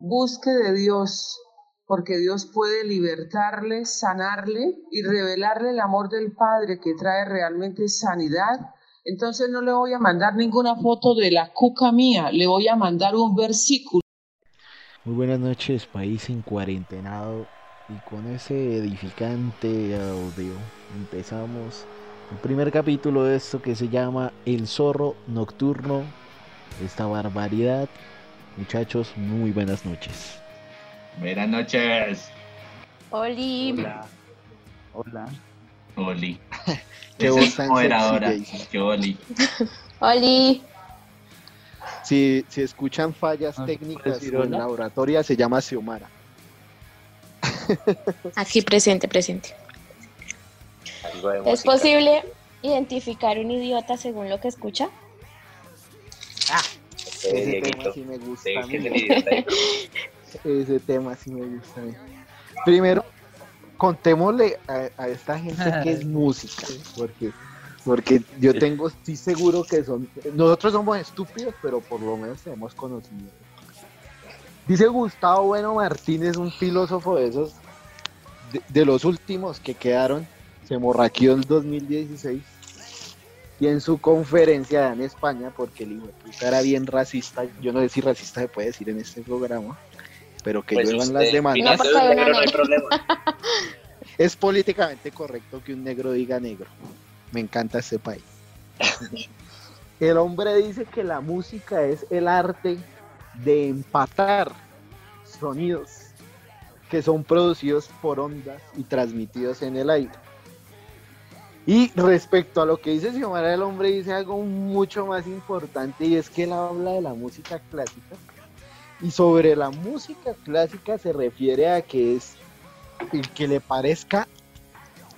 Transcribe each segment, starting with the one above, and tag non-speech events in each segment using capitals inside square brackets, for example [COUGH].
busque de Dios, porque Dios puede libertarle, sanarle y revelarle el amor del Padre que trae realmente sanidad. Entonces no le voy a mandar ninguna foto de la cuca mía, le voy a mandar un versículo. Muy buenas noches, país en cuarentenado. Y con ese edificante audio empezamos el primer capítulo de esto que se llama El zorro nocturno. Esta barbaridad. Muchachos, muy buenas noches. Buenas noches. Oli. Hola. Hola. Oli. [LAUGHS] Qué voz tan ahora. Jason. Qué Oli. Oli. Si, si escuchan fallas ¿No se puede técnicas en la oratoria, se llama Xiomara. [LAUGHS] Aquí presente, presente. De ¿Es posible identificar un idiota según lo que escucha? Eh, Ese tema Dieguito. sí me gusta. Sí, a mí. [LAUGHS] Ese tema sí me gusta. a mí. Primero, contémosle a, a esta gente que es [LAUGHS] música, porque, porque yo tengo, estoy seguro que son, nosotros somos estúpidos, pero por lo menos tenemos conocimiento. Dice Gustavo Bueno Martínez, un filósofo de esos, de, de los últimos que quedaron, se morraqueó el 2016, y en su conferencia en España, porque el hijo era bien racista, yo no sé si racista se puede decir en este programa, pero que Pues lluevan usted, las demandas. No, negro no hay problema. [LAUGHS] Es políticamente correcto que un negro diga negro. Me encanta este país. [LAUGHS] El hombre dice que la música es el arte de empatar sonidos que son producidos por ondas y transmitidos en el aire. Y respecto a lo que dice Xiomara, el hombre dice algo mucho más importante y es que él habla de la música clásica. Y sobre la música clásica se refiere a que es el que le parezca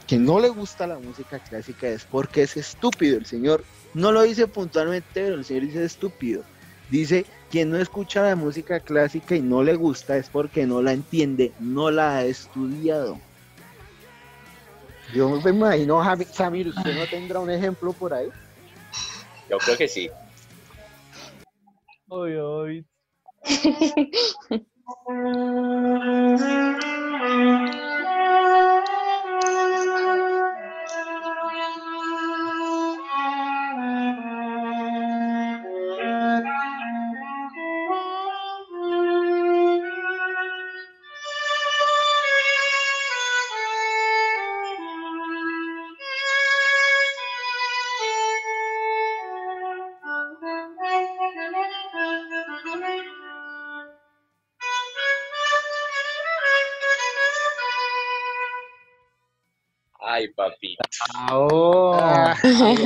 que no le gusta la música clásica es porque es estúpido. El señor no lo dice puntualmente, pero el señor dice estúpido. Dice, quien no escucha la música clásica y no le gusta es porque no la entiende, no la ha estudiado. Yo me imagino, Samir, ¿usted no tendrá un ejemplo por ahí? Yo creo que sí. Hoy, [LAUGHS] hoy.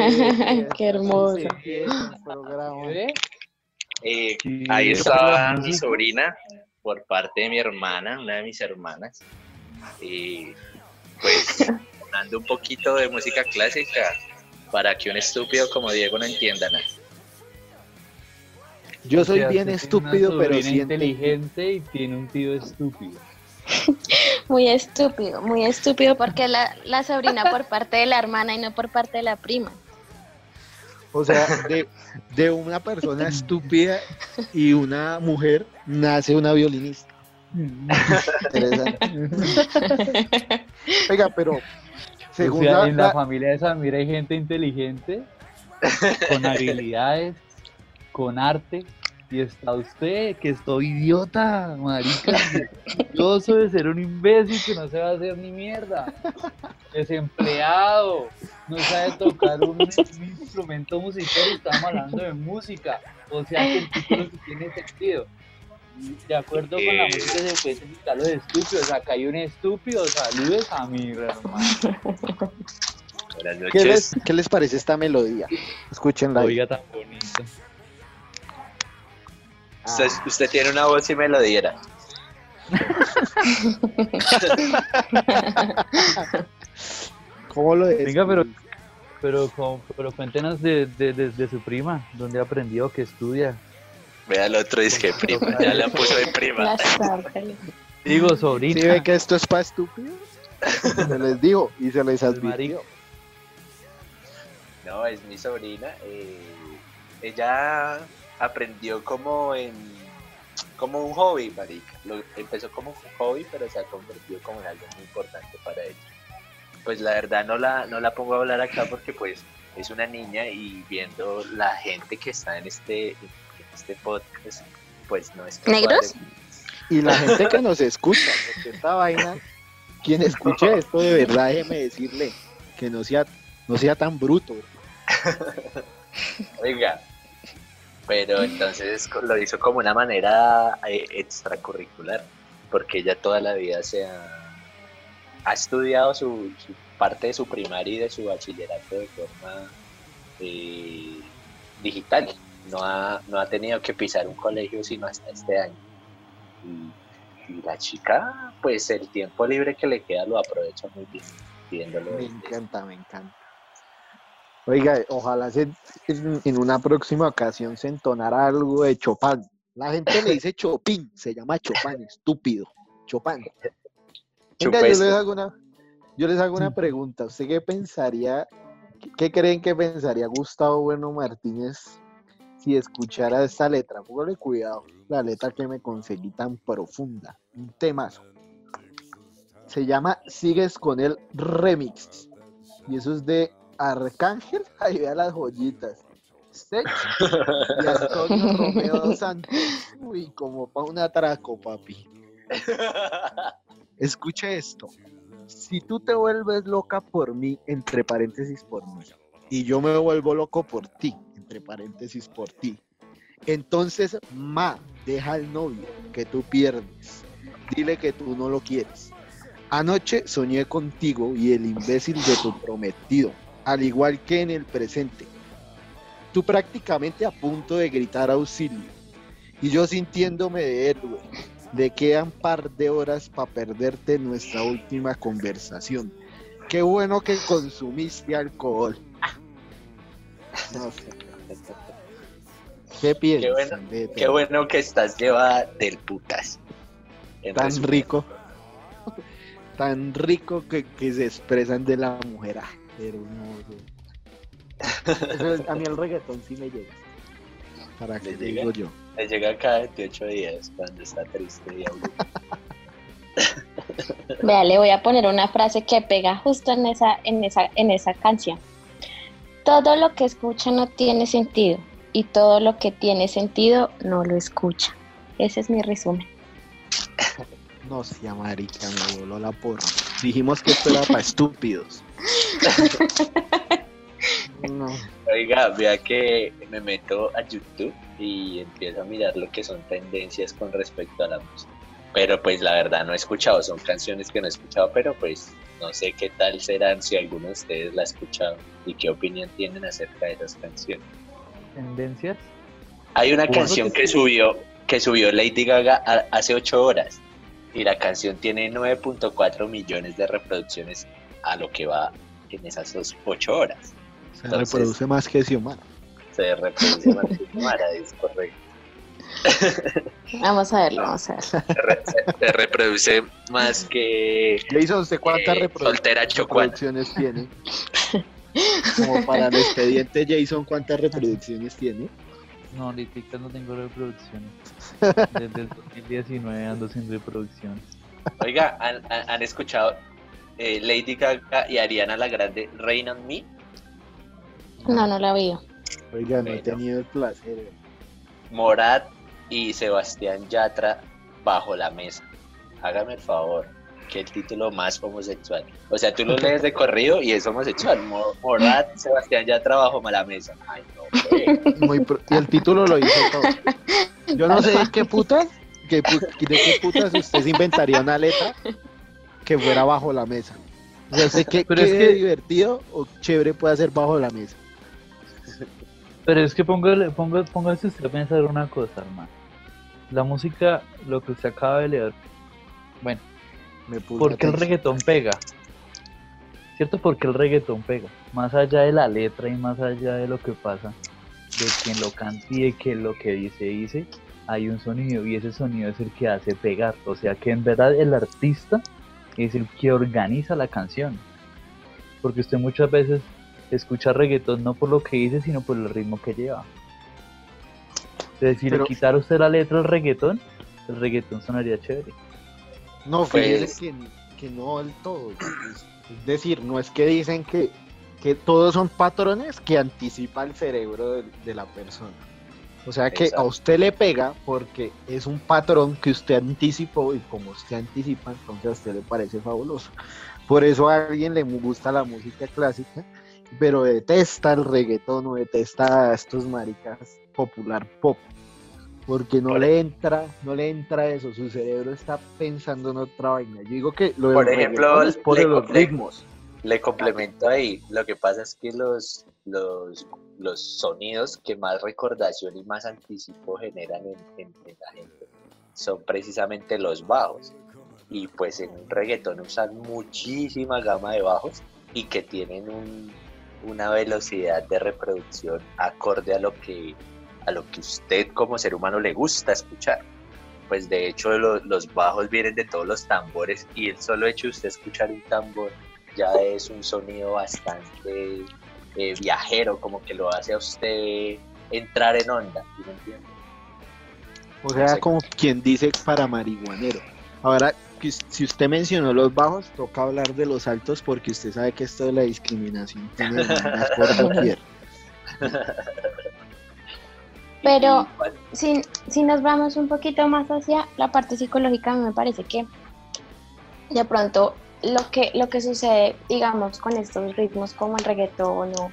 [LAUGHS] Qué hermoso. Eh, ahí estaba mi sobrina por parte de mi hermana, una de mis hermanas. Y pues [LAUGHS] sonando un poquito de música clásica para que un estúpido como Diego no entienda nada. Yo soy O sea, bien estúpido, pero siento inteligente y tiene un tío estúpido. [LAUGHS] Muy estúpido, muy estúpido porque la, la sobrina por parte de la hermana y no por parte de la prima. O sea, de, de una persona estúpida y una mujer nace una violinista. Interesante. Oiga, pero según o sea, la- en la la- familia de Samir hay gente inteligente, con habilidades, con arte, y está usted, que estoy idiota, marica, orgulloso de ser un imbécil que no se va a hacer ni mierda, desempleado, no sabe tocar un, un instrumento musical, y estamos hablando de música, o sea que el título sí tiene sentido. De acuerdo con la Eh. música se puede significar los estúpidos, acá hay un estúpido, saludes a mi hermano. Buenas ¿qué, les, qué les parece esta melodía? Escúchenla. Oiga tan bonito. Usted, usted tiene una voz y me lo diera. ¿Cómo lo es? Venga, pero, pero, con- pero cuéntenos de, de, de- de su prima, dónde aprendió, qué estudia. Vea el otro disque prima, ya la puso de prima. Digo, ¿Sí sobrina. ve que esto es para estúpidos? Se les dijo y se les advirtió. No, es mi sobrina. eh, ella aprendió como en como un hobby, marica. Lo, empezó como un hobby, pero se ha convertido como en algo muy importante para ella. Pues la verdad no la, no la pongo a hablar acá porque pues es una niña y viendo la gente que está en este, en este podcast, pues no es que ¿Negros? cuadre. Y la gente que nos escucha, porque esta vaina, quien escuche esto de verdad, déjeme decirle que no sea, no sea tan bruto. Oiga, pero entonces lo hizo como una manera eh, extracurricular, porque ella toda la vida se ha, ha estudiado su, su parte de su primaria y de su bachillerato de forma eh, digital. No ha, no ha tenido que pisar un colegio sino hasta este año. Y, y la chica, pues el tiempo libre que le queda lo aprovecha muy bien, viéndolo. Me desde- encanta, me encanta. Oiga, ojalá se, en, una próxima ocasión se entonara algo de Chopin. La gente le dice [LAUGHS] Chopin, se llama Chopin, estúpido. Chopin. Venga, yo les hago una, yo les hago una pregunta. ¿Usted qué pensaría, qué, qué creen que pensaría Gustavo Bueno Martínez si escuchara esta letra? Póngale cuidado, la letra que me conseguí tan profunda. Un temazo. Se llama Sigues con el remix. Y eso es de Arcángel. [LAUGHS] Ahí vea las joyitas. Sech y [LAUGHS] Antonio Romeo Santos. Uy, como para un atraco, papi. [LAUGHS] Escucha esto. Si tú te vuelves loca por mí, entre paréntesis por mí, y yo me vuelvo loco por ti, entre paréntesis por ti, entonces, ma, deja al novio que tú pierdes. Dile que tú no lo quieres. Anoche soñé contigo y el imbécil de tu prometido, al igual que en el presente. Tú prácticamente a punto de gritar auxilio y yo sintiéndome de héroe. Le quedan par de horas para perderte nuestra última conversación. Qué bueno que consumiste alcohol. No sé. ¿Qué piensas? bueno, de Qué bueno que estás llevada del putas. En tan resumen. rico, tan rico que, que se expresan de la mujer. Hermoso. A mí el reggaetón sí me llega. ¿Para qué ¿Le te llega? digo yo? Le llega cada 28 días cuando está triste y. [LAUGHS] Vea, le voy a poner una frase que pega justo en esa, en esa, en esa canción. Todo lo que escucha no tiene sentido y todo lo que tiene sentido no lo escucha. Ese es mi resumen. No sea marica, me voló la porra. Dijimos que esto era para [LAUGHS] estúpidos. No. Oiga, vea que me meto a YouTube y empiezo a mirar lo que son tendencias con respecto a la música. Pero pues la verdad no he escuchado, son canciones que no he escuchado, pero pues no sé qué tal serán si alguno de ustedes la ha escuchado y qué opinión tienen acerca de esas canciones. Tendencias. Hay una canción que subió, que subió Lady Gaga a- hace 8 horas y la canción tiene 9.4 millones de reproducciones a lo que va en esas 8 horas. Se Entonces- reproduce más que Xiomara. Se reproduce más que Mara, es correcto. [LAUGHS] Vamos a verlo, vamos a verlo. Se, re- se- se reproduce más que Jason, ¿usted cuántas eh, reproducciones tiene? Como para el expediente Jason, ¿cuántas reproducciones tiene? No, ahorita no tengo reproducciones. [LAUGHS] Desde el 2019 ando sin reproducciones. Oiga, ¿han, han- han escuchado eh, Lady Gaga y Ariana la Grande Rain on Me? No, no la vi. Oiga, no he tenido el placer. Morat y Sebastián Yatra bajo la mesa. Hágame el favor. Que el título más homosexual. O sea, tú lo lees de corrido y es homosexual. Mo- Morat, Sebastián Yatra bajo la mesa. Ay, no, güey. [LAUGHS] Muy pro- y el título lo dice todo. Yo no sé de qué putas, qué pu- de qué putas usted se inventaría una letra que fuera bajo la mesa. O sea, sé [LAUGHS] que, Pero qué es que- divertido o chévere puede ser bajo la mesa. Pero es que póngale, ponga, póngase usted a pensar una cosa, hermano. La música, lo que usted acaba de leer. Bueno, Me ¿por qué el reggaetón pega? ¿Cierto? Porque el reggaetón pega. Más allá de la letra y más allá de lo que pasa, de quien lo canta y de que lo que dice, dice, hay un sonido y ese sonido es el que hace pegar. O sea que en verdad el artista es el que organiza la canción. Porque usted muchas veces escucha reggaetón no por lo que dice, sino por el ritmo que lleva. Entonces, si Pero- le quitara usted la letra al reggaetón, el reggaetón sonaría chévere. No, fíjese Pues- que, que no del todo. Es, es decir, no es que dicen que, que todos son patrones que anticipa el cerebro de, de la persona. O sea que a usted le pega porque es un patrón que usted anticipó y como usted anticipa, entonces a usted le parece fabuloso. Por eso a alguien le gusta la música clásica, pero detesta el reggaetón o detesta a estos maricas popular pop. Porque no le entra, no le entra eso, su cerebro está pensando en otra vaina. Yo digo que lo Por ejemplo, es por le los ritmos. Le complemento ahí. Lo que pasa es que los, los, los sonidos que más recordación y más anticipo generan en, la gente son precisamente los bajos. Y pues en un reggaetón usan muchísima gama de bajos y que tienen un- una velocidad de reproducción acorde a lo que a lo que usted como ser humano le gusta escuchar. Pues de hecho lo- los bajos vienen de todos los tambores y el solo hecho de usted escuchar un tambor ya es un sonido bastante eh, viajero, como que lo hace a usted entrar en onda, ¿sí me entiende? O sea, como quien dice para marihuanero. Ahora, si usted mencionó los bajos, toca hablar de los altos porque usted sabe que esto de la discriminación tiene [LAUGHS] por doquier. Pero- Si, si nos vamos un poquito más hacia la parte psicológica, me parece que de pronto lo que, lo que sucede, digamos, con estos ritmos como el reggaetón o,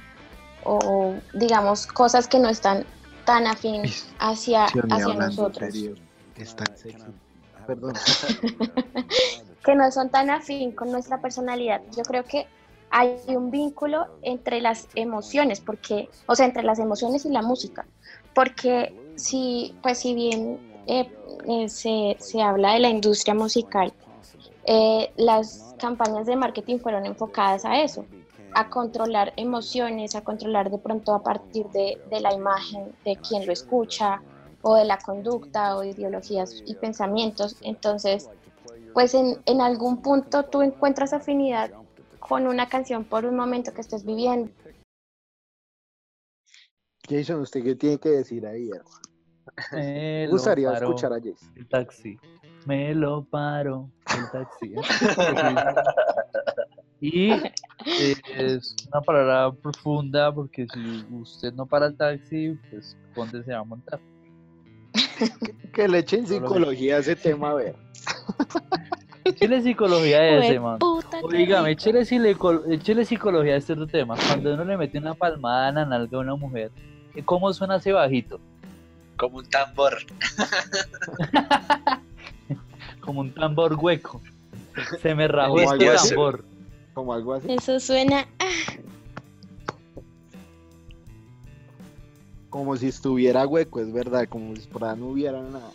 o, digamos, cosas que no están tan afín hacia, Sí, hacia nosotros. serio, sexy. Perdón. [LAUGHS] que no son tan afín con nuestra personalidad. Yo creo que hay un vínculo entre las emociones, porque, o sea, entre las emociones y la música, porque si, pues si bien eh, eh, se, se habla de la industria musical, eh, las campañas de marketing fueron enfocadas a eso, a controlar emociones, a controlar de pronto a partir de, de la imagen de quien lo escucha o de la conducta o ideologías y pensamientos. Entonces, pues en, en algún punto tú encuentras afinidad con una canción por un momento que estés viviendo. Jason, ¿usted qué tiene que decir ahí? hermano? [LAUGHS] Me Me lo gustaría escuchar a Jason. El taxi. Me lo paro el taxi. ¿eh? Y eh, es una palabra profunda porque si usted no para el taxi, pues ¿dónde se va a montar? Que le echen psicología a ese tema, a ver. Échele psicología a ese, man. Oígame, échele, échele psicología a este otro tema. Cuando uno le mete una palmada en la nalga a una mujer, ¿cómo suena ese bajito? como un tambor. [LAUGHS] Como un tambor hueco. Se me rajó Como este tambor. Como algo así. Eso suena. ah, Como si estuviera hueco, es verdad. Como si por ahí no hubiera nada.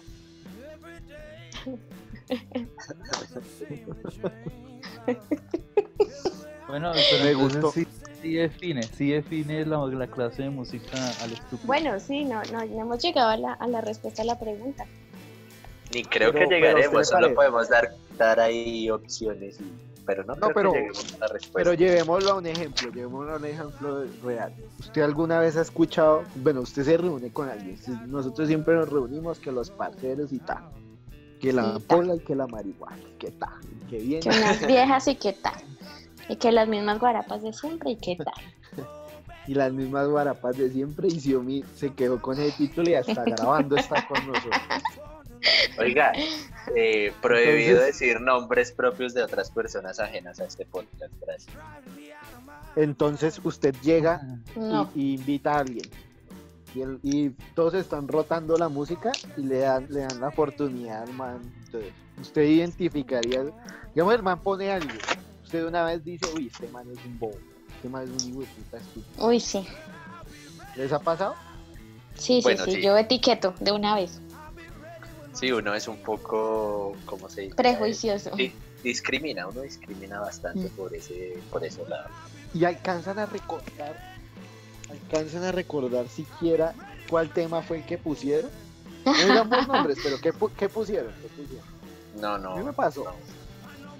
Bueno, pero Me gustó. Sí, sí define, sí define la, la clase de música al estúpido. Bueno, sí, no, no, no hemos llegado a la, a la respuesta a la pregunta. Ni creo Pero- que pero ¿a usted le llegaremos, solo podemos dar, dar ahí opciones, y- pero no, No, creo pero- que lleguemos a la respuesta. Pero llevémoslo a un ejemplo, llevémoslo a un ejemplo real. ¿Usted alguna vez ha escuchado, bueno, usted se reúne con alguien, nosotros siempre nos reunimos que los parceros y tal, que la Sí, pola y que la marihuana, que tal, que bien, Que unas [LAUGHS] viejas y qué tal. Y que las mismas guarapas de siempre y qué tal. y las mismas guarapas de siempre, y Xiaomi se quedó con ese título y hasta grabando está con nosotros. [LAUGHS] Oiga, eh, prohibido Entonces- decir nombres propios de otras personas ajenas a este podcast, gracias. Entonces usted llega y, No. y invita a alguien. Y, el- y todos están rotando la música y le dan, le dan la oportunidad al man. Entonces, usted identificaría, digamos, el man pone a alguien. Usted una vez dice, uy, este man es un bobo, este man es un hijo de puta estúpido. Uy, sí. ¿Les ha pasado? Sí, Bueno, sí, sí, sí. Yo etiqueto de una vez. Sí, uno es un poco, ¿cómo se dice? Prejuicioso. Sí, discrimina, uno discrimina bastante Mm. por ese, por ese lado. Y alcanzan a recordar, alcanzan a recordar siquiera cuál tema fue el que pusieron. No digamos [LAUGHS] nombres, pero ¿qué, pu- qué pusieron? ¿Qué pusieron? No, no. A mí me pasó. No,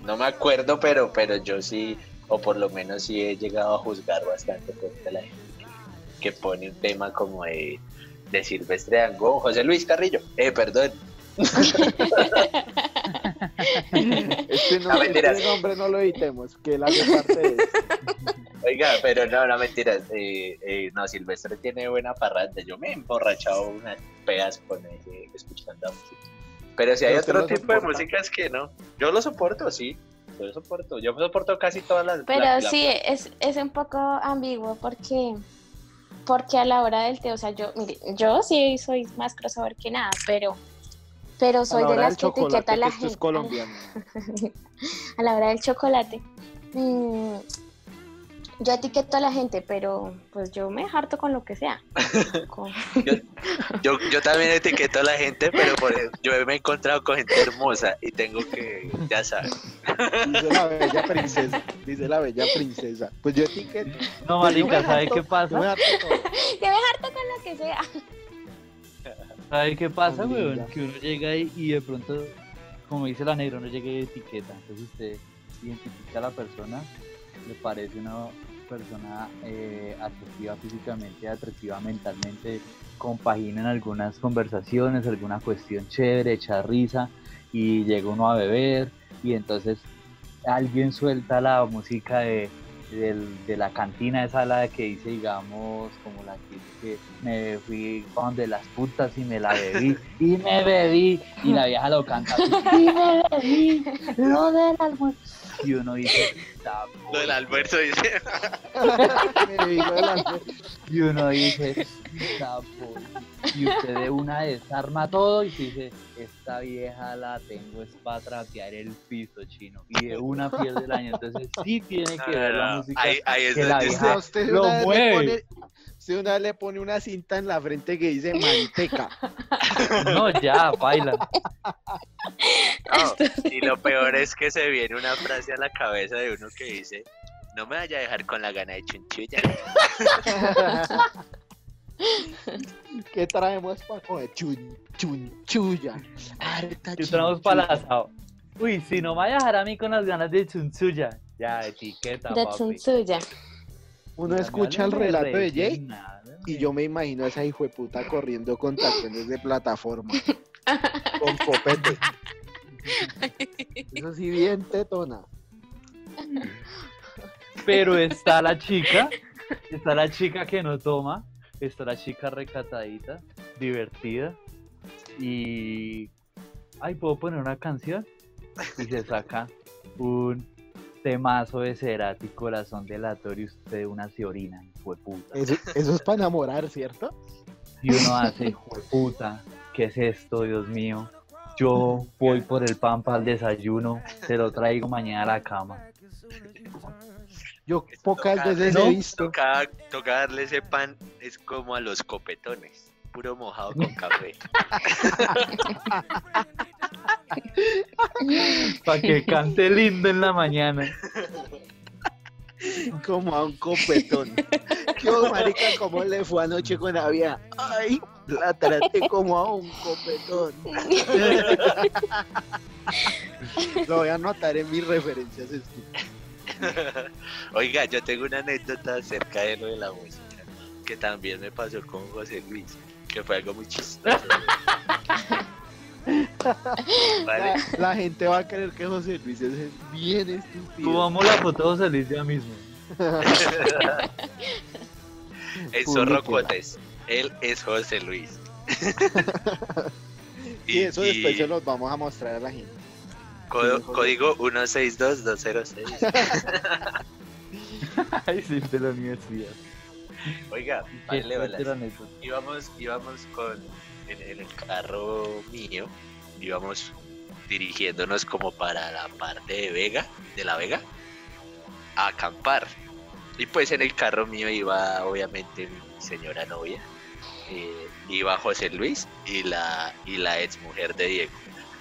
no me acuerdo, pero, pero yo sí, o por lo menos sí he llegado a juzgar bastante contra la gente que, que pone un tema como de de Silvestre Dangond, José Luis Carrillo. Eh, perdón. [LAUGHS] Este, no, No, mentiras. este nombre no lo editemos, que él hace parte de esto. Oiga, pero no, no mentiras. Eh, eh, no, Silvestre tiene buena parranda. Yo me he emborrachado unas pedas con ese escuchando la música. Pero si hay ¿Pero otro tipo de soporta? músicas que no. Yo lo soporto, sí. Yo lo soporto. Yo soporto casi todas las. Pero la- la- sí, es, es un poco ambiguo porque, porque a la hora del té, o sea, yo, mire, yo sí soy más crossover que nada, pero, pero soy la de las que etiqueta a la que esto es gente. colombiano. [LAUGHS] a la hora del chocolate. mm, yo etiqueto a la gente, pero pues yo me harto con lo que sea. [LAUGHS] Con- Yo, yo también etiqueto a la gente, pero por ejemplo, yo me he encontrado con gente hermosa y tengo que, ya sabes. Dice la [LAUGHS] bella princesa. Dice la bella princesa. Pues yo etiqueto. No, marica, ¿sabe harto- qué pasa? yo me harto con lo que sea. ¿Sabe qué pasa, weón? Que uno llega y, y de pronto, como dice la negra, uno llega y etiqueta. Entonces usted identifica a la persona, le parece una persona eh, atractiva físicamente, atractiva mentalmente, compagina en algunas conversaciones, alguna cuestión chévere, echa risa y llega uno a beber y entonces alguien suelta la música de, del- de la cantina esa la que dice digamos como la que dice me fui con de las putas y me la bebí [LAUGHS] y me bebí y la vieja lo canta y me bebí lo del almuerzo y uno dice "Ta Lo del almuerzo dice. [LAUGHS] Me dijo el almuerzo. y uno dice. Y usted de una desarma todo y dice esta vieja la tengo es para trapear el piso chino y de una pierde el año entonces sí tiene que ver la música Ahí, ahí es que la vieja usted lo una vez le mueve. pone, usted una vez le pone una cinta en la frente que dice manteca. [LAUGHS] no ya baila No, y lo peor es que se viene una frase a la cabeza de uno que dice, no me vaya a dejar con la gana de chunchulla. [LAUGHS] [LAUGHS] ¿Qué traemos para comer? Chun, chunchulla. Harta Y entramos para el asado. Uy, si no me vaya a dejar a mí con las ganas de chunchuya. Ya, etiqueta, De papi. Tsunsuya. Uno Ya, escucha el relato de Jay y yo me imagino a esa hijo de puta corriendo con tacones de plataforma. [LAUGHS] con copete. [LAUGHS] Eso sí, bien tetona. Pero está la chica, está la chica que no toma, está la chica recatadita, divertida y... Ay, ¿puedo poner una canción? Y se saca un temazo de Cerati, corazón delatorio, usted una ciorina, fue puta. Eso, eso es para enamorar, ¿cierto? Y uno hace, puta, ¿qué es esto, Dios mío? Yo voy por el pan para el desayuno, se lo traigo mañana a la cama. Yo pocas veces ¿no? he visto. Toca, toca darle ese pan, es como a los copetones, puro mojado con café. [LAUGHS] Para que cante lindo en la mañana. como a un copetón. Yo, marica, ¿cómo le fue anoche con la vieja? Ay, la traté como a un copetón. [LAUGHS] Lo voy a anotar en mis referencias. estúpidas. [LAUGHS] Oiga, yo tengo una anécdota acerca de lo de la música, que también me pasó con José Luis, que fue algo muy chistoso. [LAUGHS] Vale. La, la gente va a creer que José Luis es bien estúpido. Subamos la foto de José Luis ya mismo. [LAUGHS] El zorro Cotes, él es José Luis. Y eso después y se los vamos a mostrar a la gente. Código 162206. [LAUGHS] Ay, sí, de la universidad. Oiga, vale, anécdota. íbamos, íbamos con en, en el carro mío, íbamos dirigiéndonos como para la parte de Vega, de la Vega, a acampar. Y pues en el carro mío iba obviamente mi señora novia, eh, iba José Luis y la, y la ex mujer de Diego.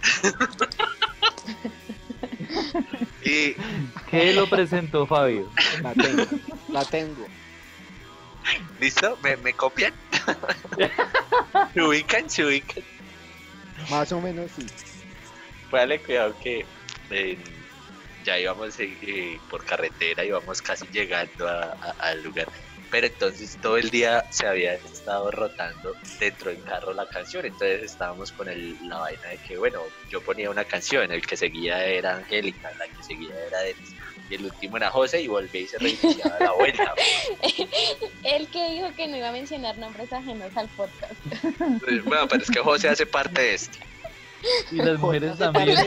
[LAUGHS] y ¿Qué lo presentó Fabio? La tengo. La tengo. listo, me, me copian. [LAUGHS] se ubican, se ubican. Más o menos sí. Póngale cuidado que eh, ya íbamos eh, eh, por carretera, íbamos casi llegando a- a- al lugar. Pero entonces todo el día se había estado rotando dentro del carro la canción, entonces estábamos con el, la vaina de que, bueno, yo ponía una canción, el que seguía era Angélica, la que seguía era Denis, y el último era José, y volví y se reiniciaba la vuelta. [LAUGHS] El que dijo que no iba a mencionar nombres ajenos al podcast. Pues, Bueno, pero es que José hace parte de esto. Y las mujeres también. [LAUGHS]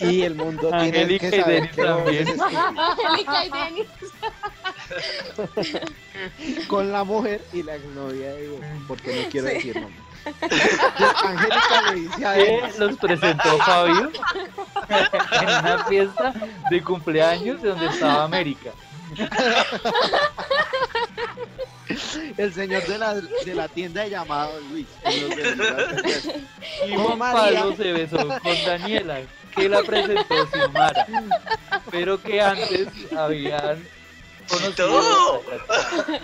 Y el mundo tiene Angélica que y saber Denis que. [LAUGHS] Angélica y Denis. [LAUGHS] con la mujer y la exnovia de porque no quiero decir nombre. Angélica le dice a Denis, los presentó Fabio en una fiesta de cumpleaños donde estaba América. el señor de la, de la tienda de llamado Luis. Y Juan. Pablo se besó con Daniela, que la presentó Xiomara, pero que antes habían [LAUGHS]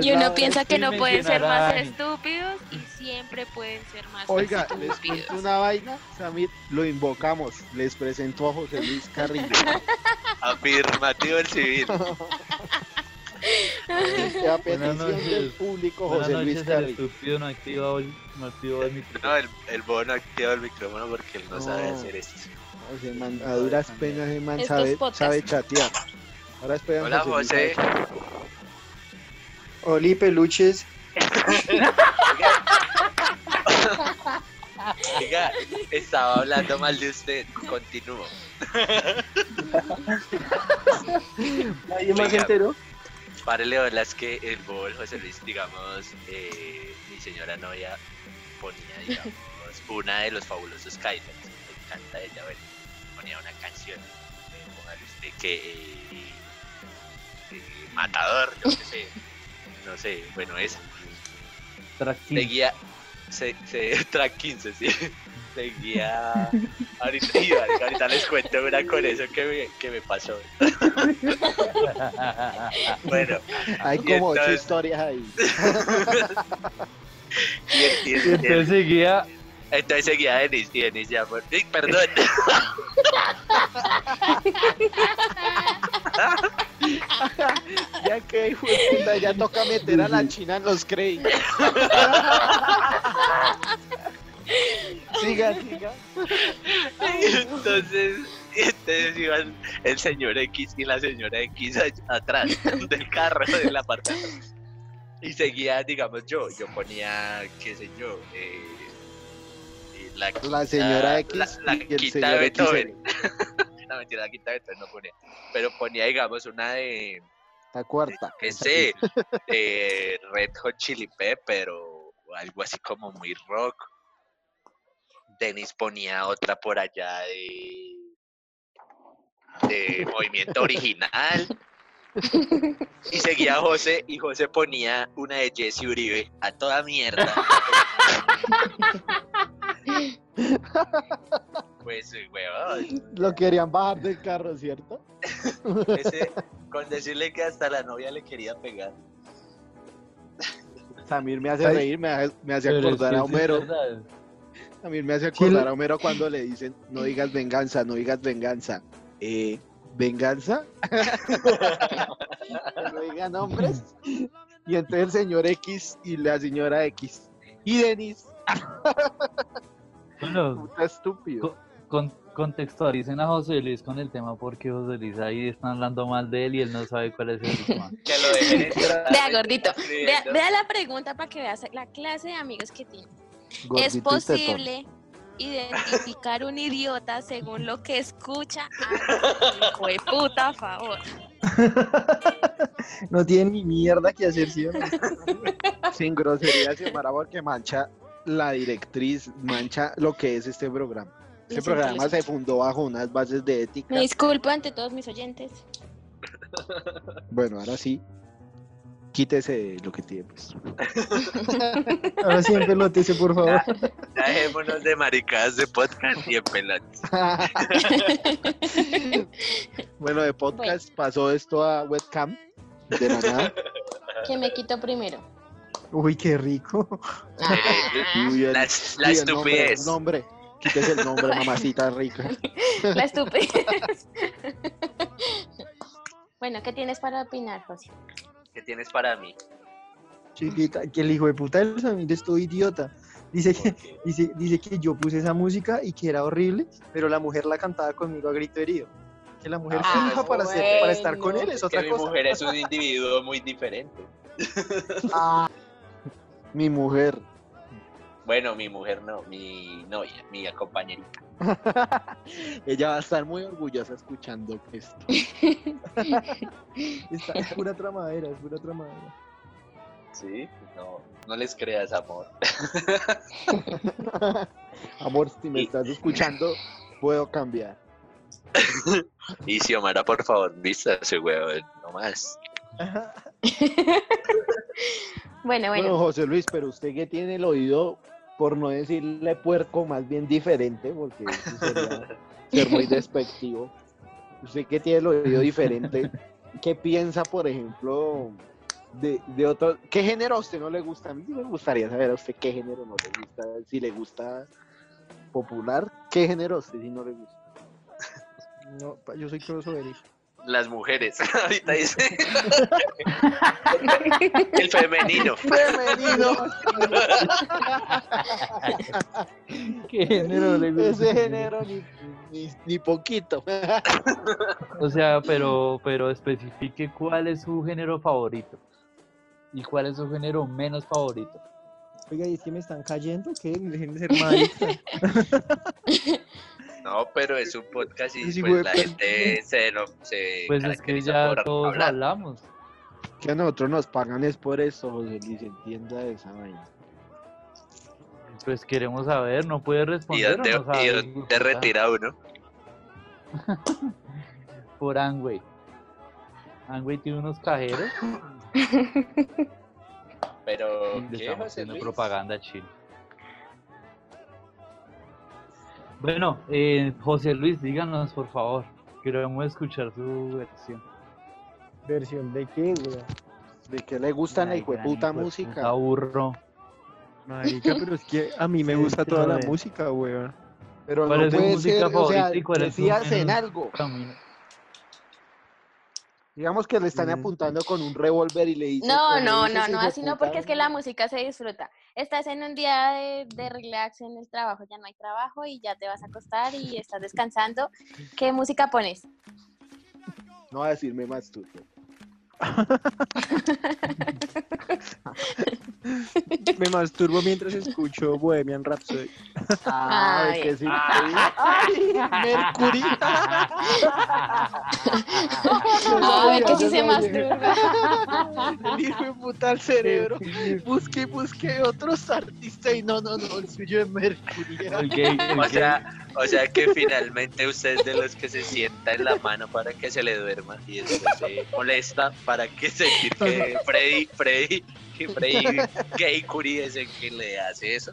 Y uno la- piensa que no pueden ser más estúpidos y siempre pueden ser más Oiga, les estúpidos. cuento una vaina, Samir, lo invocamos, les presento a José Luis Carrillo. [LAUGHS] Afirmativo el civil. [LAUGHS] A Buenas petición noches. del público, José Luis el Carrillo. estúpido no activa el, no activa el micrófono. No, el, el bono activa el micrófono porque él no, sabe No. hacer esto. Man, a duras penas ese man sabe, sabe chatear. Ahora Hola, José. Oli, peluches. Oiga, estaba hablando mal de usted. Continúo. ¿Nadie más se enteró? Párele bolas que el bol José Luis, digamos, eh, mi señora novia ponía, digamos, una de los fabulosos Kaisers. Me encanta ella, bueno, ponía una canción. póngale usted que. eh, matador, yo qué sé. No sé, bueno, esa. Track 15. Seguía. Se, se, [LAUGHS] track 15, sí. Seguía. Ahorita, ahorita les cuento una con eso que me, que me pasó. [LAUGHS] Bueno, Hay como ocho entonces- historias ahí. [LAUGHS] y, el- y el- Y entonces seguía Entonces seguía Denis y Denis ya por... ¡Ay, perdón! [LAUGHS] Ya que hijo de puta, ya toca meter a la China en los créditos. [LAUGHS] siga, siga. Entonces, entonces iban el señor X y la señora X atrás del carro, del apartamento. Y seguía, digamos, yo, yo ponía, qué sé yo, eh, y la, La señora X la, la y el señor de X. [LAUGHS] No, mentira, la quinta de Beethoven no ponía. Pero ponía, digamos, una de, La cuarta. que sé, [LAUGHS] eh, Red Hot Chili Pepper o algo así como muy rock. Denis ponía otra por allá de, de movimiento original. Y seguía José y José ponía una de Jesse Uribe a toda mierda. [LAUGHS] Pues, eh, huevón, Lo querían bajar del carro, ¿cierto? ese, con decirle que hasta la novia le quería pegar. Samir me hace reír, me hace, me hace acordar a Homero. Samir me hace acordar a Homero cuando le dicen, no digas venganza, no digas venganza. Eh, ¿Venganza? [LAUGHS] No digan nombres. Y entonces el señor X y la señora X. Y Denis, [LAUGHS] Bueno, puta estúpido. con, contextualicen a José Luis con el tema porque José Luis ahí están hablando mal de él y él no sabe cuál es el tema. [LAUGHS] Que lo dejen entrar, Vea, gordito, Vea, la pregunta para que veas la clase de amigos que tiene. ¿Es Gordito posible identificar un idiota según lo que escucha? Ay, hijo de puta, a favor. [LAUGHS] No tienen ni mierda que hacer, ¿sí? [LAUGHS] Sin grosería, Xiomara, porque mancha la directriz, mancha lo que es este programa. Este programa se fundó bajo unas bases de ética. Me disculpo ante todos mis oyentes. [LAUGHS] Bueno, ahora sí, quítese lo que tiene. Pues. [LAUGHS] Ahora sí, en pelotece, por favor. Ya Dejémonos de maricadas de podcast y en pelotas. [LAUGHS] bueno, de podcast pasó esto a webcam. De la nada. ¿Quién me quito primero? Uy, qué rico. Uy, [LAUGHS] el- La, la uy, el nombre, estupidez. el nombre. Quítese el nombre, [LAUGHS] mamacita rica. [LAUGHS] La estupidez. Bueno, ¿qué tienes para opinar, José? ¿Qué tienes para mí? Chiquita, que el hijo de puta del Samir es todo idiota. Dice que, dice, dice que yo puse esa música y que era horrible, pero la mujer la cantaba conmigo a grito herido. Que la mujer Ah, fija para, ser- para estar con él es que otra mi cosa. mujer es un individuo muy diferente. Ah, mi mujer. Bueno, mi mujer no, mi novia, mi compañerita. [LAUGHS] Ella va a estar muy orgullosa escuchando esto. [LAUGHS] Está- es pura tramadera, es pura tramadera. Sí, no, no les creas amor. [LAUGHS] Amor, si me Y- estás escuchando, puedo cambiar. Y Xiomara, por favor, vista ese huevo, no más. Bueno, Bueno, bueno. José Luis, pero usted que tiene el oído, por no decirle puerco, más bien diferente, porque eso sería [LAUGHS] ser muy despectivo. Usted que tiene el oído diferente, ¿qué piensa, por ejemplo, de, de otro? ¿Qué género a usted no le gusta? A mí me gustaría saber a usted qué género no le gusta. Si le gusta popular, ¿qué género a usted sí no le gusta? No, yo soy crossoverista. Las mujeres, [LAUGHS] ahorita dice. [LAUGHS] El femenino. Femenino. [LAUGHS] ¿Qué género le gusta? Ese género ni, ni, ni poquito. O sea, pero, pero especifique cuál es su género favorito y cuál es su género menos favorito. Oiga, ¿y es que me están cayendo? ¿Qué? Dejen de ser. No, pero es un podcast y Sí, pues güey, la pues- gente se, no, se Pues es que ya todos hablar. hablamos. Que a nosotros nos pagan es por eso, José Luis, entienda esa vaina. Pues queremos saber, no puede ¿Y responder. dónde, o no sabe, y dónde de puta? retira uno? [LAUGHS] Por Angway. Angway tiene unos cajeros [LAUGHS] Pero, y ¿qué, estamos José haciendo Luis? propaganda chile. Bueno, eh, José Luis, díganos por favor. Queremos escuchar su versión. ¿Versión de qué, weón? ¿De qué le gusta la Ay, hijo de gran puta hijo de música? puta burro. Marica, pero es que a mí me [LAUGHS] Sí, gusta toda la música, weón. Pero ¿Cuál no es su puede música ser, o sea, favorita y cuál es su decidas en algo. Camino. Digamos que le están Mm. apuntando con un revólver y le dicen... No, no, no, no, así no, porque es que la música se disfruta. Estás en un día de, de relax en el trabajo, ya no hay trabajo y ya te vas a acostar y estás descansando. ¿Qué música pones? No va a decirme más tú. [LAUGHS] Me masturbo mientras escucho Bohemian Rhapsody. Ah, es [LAUGHS] que sí. ¡Ay! Mercury. A ver que sí se masturba. [LAUGHS] El de puta al cerebro. Busque, busque otros artistas y no, no, no, el suyo es Mercury. El el O sea, o sea que finalmente usted es de los que se sienta en la mano para que se le duerma y después se molesta para que sentir [LAUGHS] que Freddy, Freddy, que Freddy [LAUGHS] Gay Curie es el que le hace eso.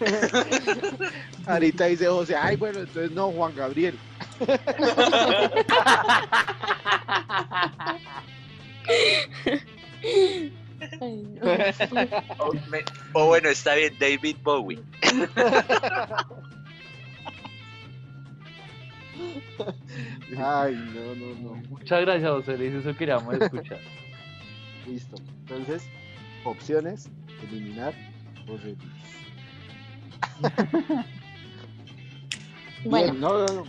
[LAUGHS] Ahorita dice José, ay, bueno, entonces no, Juan Gabriel. Ay, no. O, me- o bueno, está bien, David Bowie. Ay, no, no, no. Muchas gracias, José Luis, eso queríamos escuchar. [LAUGHS] Listo. Entonces, opciones, eliminar, José Luis. [LAUGHS] Bueno, Bien, no, no, no.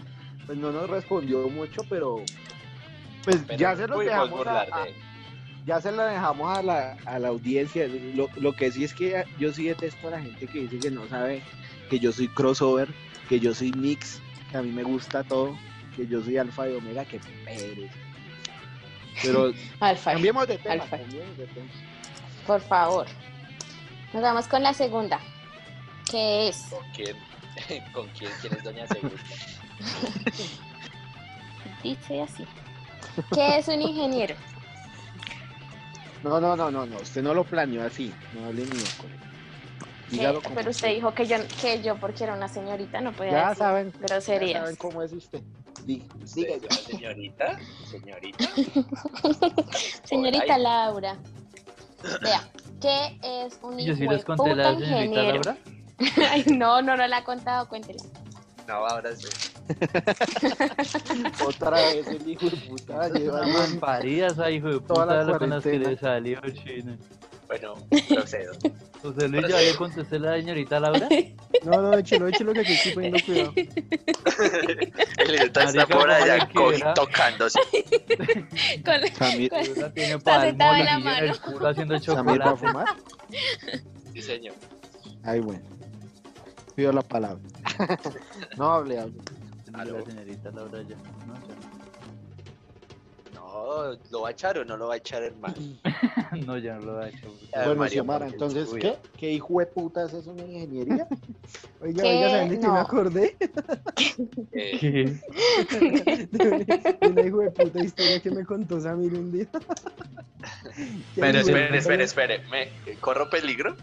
Pues no nos respondió mucho, pero pues Pero ya se lo dejamos a, ya se lo dejamos a la, a la audiencia. Lo, lo que sí es que yo sí detesto a la gente que dice que no sabe que yo soy crossover, que yo soy mix, que a mí me gusta todo, que yo soy alfa y omega, que pereza. Pero [LAUGHS] Alfa, cambiemos de tema, Alfa. cambiemos de tema. por favor. Nos vamos con la segunda, que es ¿Con quién? [LAUGHS] ¿Con quién? ¿Quién es Doña Segunda? [LAUGHS] Dice así. ¿Qué es un ingeniero? No, no, no, no, no, usted no lo planeó así, no hable miércoles. ¿Qué? Dígalo como Pero usted dijo que yo, que yo porque era una señorita, no podía Ya decir saben, ya groserías. saben cómo es usted. Dí- ¿Usted Diga es ya. una señorita? ¿Señorita? [LAUGHS] Señorita. Laura. Vea, ¿qué es un yo sí hijo les conté puta la señorita ingeniero? Laura. [LAUGHS] Ay, no, no, no la ha contado, cuéntela. No, ahora sí. [LAUGHS] Otra vez el hijo de puta lleva esa hijo de la puta con las que le salió chino. Bueno, [LAUGHS] procedo. José Luis, ¿ya le contesté a la señorita Laura? No, no, échelo, échelo que aquí estoy poniendo cuidado. [LAUGHS] El idiota está Marica, por ¿cómo allá tocándose. [LAUGHS] Con- Samir, Laura tiene Está para el sentado en la en el mano. culo haciendo Samir va a chocolate. fumar. Sí, señor. Ay, bueno. Pido la palabra. no hable, hable. La señorita Laura ya. ¿no? Ya. No, ¿lo va a echar o no lo va a echar, hermano? [LAUGHS] [LAUGHS] No, ya no lo ha hecho. Ah, bueno, Mario, Xiomara, entonces, ¿qué? ¿Qué hijo de puta es eso, una ingeniería? [LAUGHS] Oiga, ¿Qué? oiga, ¿saben de qué No. me acordé? eh, ¿Qué? De una hijo de puta historia que me contó Samir un día. Espere, el espere, espere, me- espere. ¿Me corro peligro?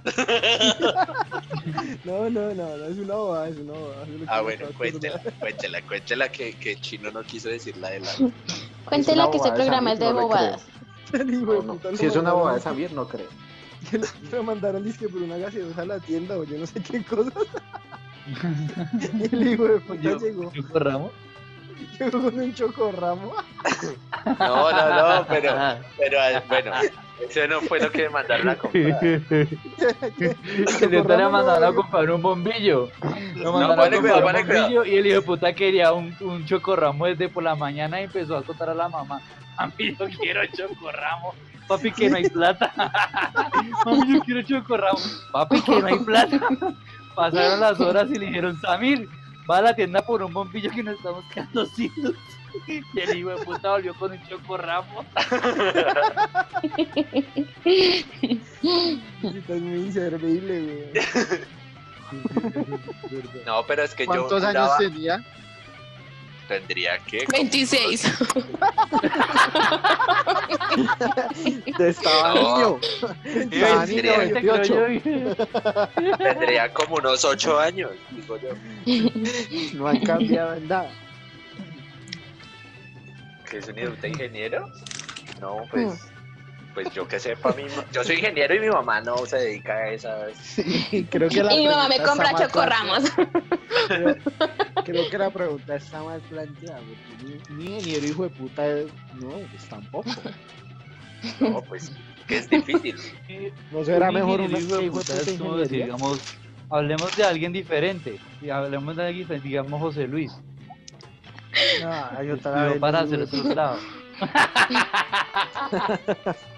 No, no, no, no, es una bobada, es una bobada. es Ah, bueno, cuéntela, cuéntela, cuéntela que, que Chino no quiso decir la de la. Cuéntela que este bobada, programa es de le bobadas. [LAUGHS] Si es una boda de Samir, no creo. [LAUGHS] que lo, lo mandaron dizque por una gaseosa a la tienda o yo no sé qué cosa. [LAUGHS] Y el hijo de puta Yo- llegó, ¿Yo corramos? Llegó [LAUGHS] con un chocorramo. No, no, no, [LAUGHS] pero, pero ah, bueno, eso no fue lo que me mandaron a [LAUGHS] comprar. Le estaría mandando a comprar un bombillo. Lo mandaron a ponle comprar cuidado, un bombillo y el hijo de puta quería un, un chocorramo desde por la mañana y empezó a contar a la mamá. Mami, yo quiero chocorramo. Papi, que no hay plata. Mami, yo quiero chocorramo. Papi, que no hay plata. Pasaron las horas y le dijeron, Samir, va a la tienda por un bombillo que nos estamos quedando sin luz. Y el hijo de puta volvió con un chocorramo. Estás muy inservible, güey. [LAUGHS] No, pero es que yo ¿Cuántos años tenía? Tendría que 26. [LAUGHS] Estaba No. niño. Estaba niño, Tendría, Te creo 28. yo. tendría como unos ocho años, digo yo. No han cambiado en nada. ¿Que es un idiota ingeniero? No, pues, pues yo que sepa, mi ma- yo soy ingeniero y mi mamá no se dedica a esas. Sí, creo que la Y mi mamá me compra chocorramos. Creo, creo que la pregunta está mal planteada. porque Un un ingeniero hijo de puta, es- no, pues tampoco. No, pues, que es difícil. ¿No será Un mejor ingeniero, hijo de puta, es como decir, ingeniería? digamos, hablemos de alguien diferente. Y hablemos de alguien diferente, digamos José Luis. No, hay otra vez, para hacer otro lado. [LAUGHS]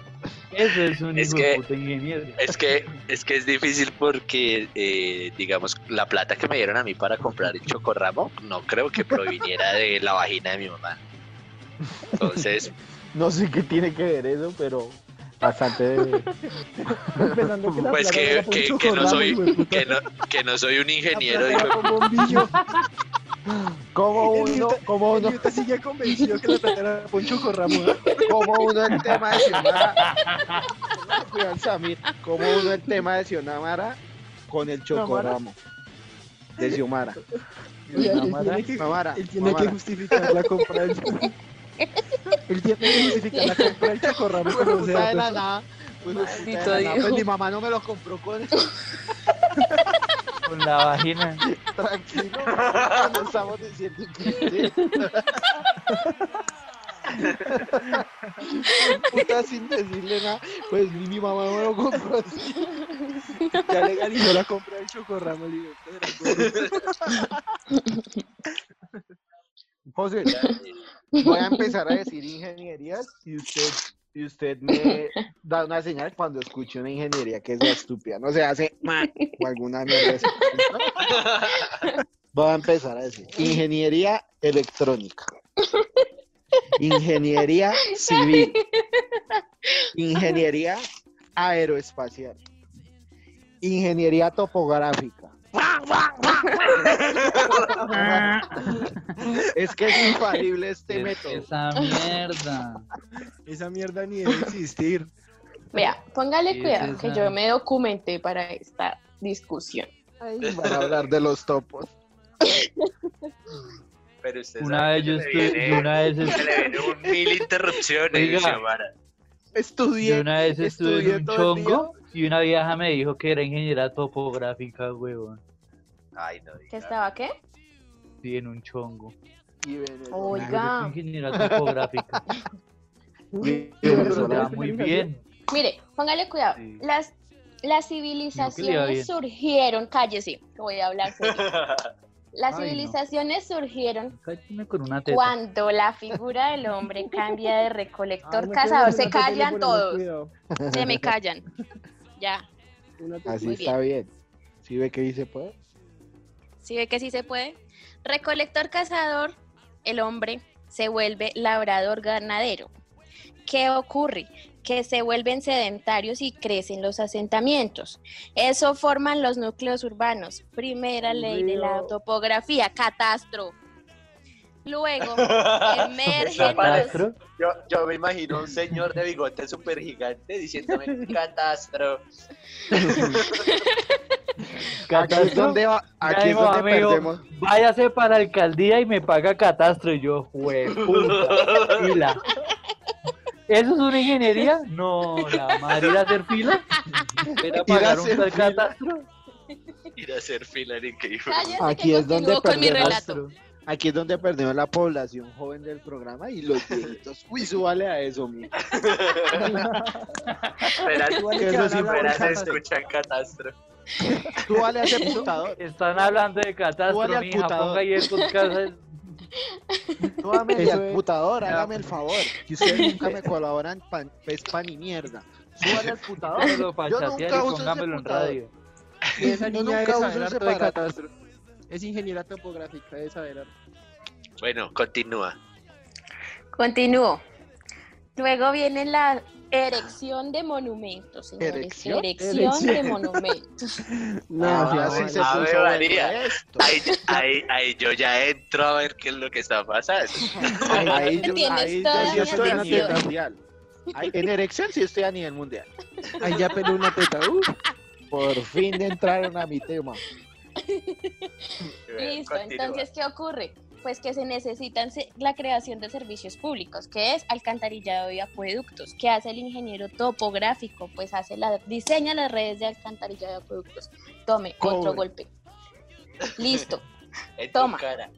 Ese es un Es hijo que- de puta ingeniero. Es que, es que es difícil porque, eh, digamos, la plata que me dieron a mí para comprar el chocorramo, no creo que proviniera de la vagina de mi mamá. Entonces, No sé qué tiene que ver eso, pero bastante. [LAUGHS] Que la pues que, que, un que no soy, de que no, que no soy un ingeniero, dijo, por bombillo. ¿Cómo El uno, El uno, idiota sigue convencido que la plata era por un chocorramo. cómo uno el tema de Samir, cómo uno el tema de Xiomara con el chocorramo de Xiomara. Oiga, él tiene que, Mamara, él tiene que justificar la compra del Él tiene que justificar la compra del chocorramo. Hijo de pero, o puta sea, de la nada. Pues mi mamá no me lo compró con [LAUGHS] Con la vagina. [LAUGHS] tranquilo. No estamos diciendo que [LAUGHS] puta sin decirle nada. Pues ni mi mamá me lo compró así. ya legalizó la compra del chocorramo. [LAUGHS] José, voy a empezar a decir ingenierías y usted, y usted me [LAUGHS] da una señal cuando escuche una ingeniería que sea estúpida. No se hace ma o alguna mierda. Voy a empezar a decir ingeniería electrónica, ingeniería civil, ingeniería aeroespacial, ingeniería topográfica. [LAUGHS] Es que es infalible este método. Esa mierda. Esa mierda ni debe existir. Vea, póngale Sí, cuidado, que yo me documenté para esta discusión. Ay, van a hablar de los topos. pero usted Una vez yo estuve, una vez, se est- le viene un mil interrupciones, Oiga. Estudié. yo una vez estuve estudié en un chongo y una vieja me dijo que era ingeniera topográfica, huevón. Ay, no ¿Qué diga. estaba qué? Sí, en un chongo. Oiga. Ingeniera topográfica. [LAUGHS] Pero muy bien. Mire, póngale cuidado. Sí. Las, las civilizaciones surgieron, cállese, que voy a hablar. [LAUGHS] Las Ay, no. civilizaciones surgieron Cállate con una teta. cuando la figura del hombre cambia de recolector cazador. Se callan todos. Se me callan. [LAUGHS] Ya. Así está bien. ¿Sí ve que dice pues? ¿Sí ve que sí se puede? Recolector cazador, el hombre se vuelve labrador ganadero. ¿Qué ocurre? Que se vuelven sedentarios y crecen los asentamientos. Eso forman los núcleos urbanos. Primera ley de la topografía, catastro. Luego [LAUGHS] emergen los... Catastro. Yo, yo me imagino un señor de bigote súper gigante diciéndome catastro. [LAUGHS] Aquí es donde, va- aquí es dijo, donde amigo, perdemos. Váyase para la alcaldía y me paga catastro. Y yo, puta, fila. ¿Eso es una ingeniería? No, la madre ir a hacer fila. Era pagar un catastro. Ir a hacer fila era increíble. Aquí es donde continúo con mi perdemos. Aquí es donde perdemos la población joven del programa y los viejitos. Uy, súbale a eso, mi. Esperas, Igual que que eso van sí a hablar esperas de escuchan catastro. Tú vale a ese putador. Están hablando de catastro, al mija. Ponga ahí el podcast. [LAUGHS] Súbame Eso al es. putador, hágame el favor. Que ustedes nunca me colaboran pan, pues pan y mierda. Súbale al putador. Yo nunca y uso ese póngamelo en putador. radio. Y esa Yo niña nunca es uso ese catastro. Es ingeniera topográfica, es saber. Bueno, continúa. Continúo. Luego viene la erección de monumentos, señores. ¿Erección? Erección de monumentos. [LAUGHS] No, Ah, sí, así se Ave puso María. esto. Ahí, ahí, ahí yo ya entro a ver qué es lo que está pasando. [LAUGHS] Ahí, ahí yo, Tienes ahí toda yo sí mi estoy a nivel mundial. Ahí- en erección sí estoy a nivel mundial. [LAUGHS] Ahí ya peló una teta. Uh, Por fin entraron a mi tema. [LAUGHS] Listo, Continúa. entonces, ¿qué ocurre? Pues que se necesitan la creación de servicios públicos, que es alcantarillado y acueductos. ¿Qué hace el ingeniero topográfico? Pues hace la, diseña las redes de alcantarillado y acueductos. Tome, otro golpe. Listo, [LAUGHS] En Toma. tu cara.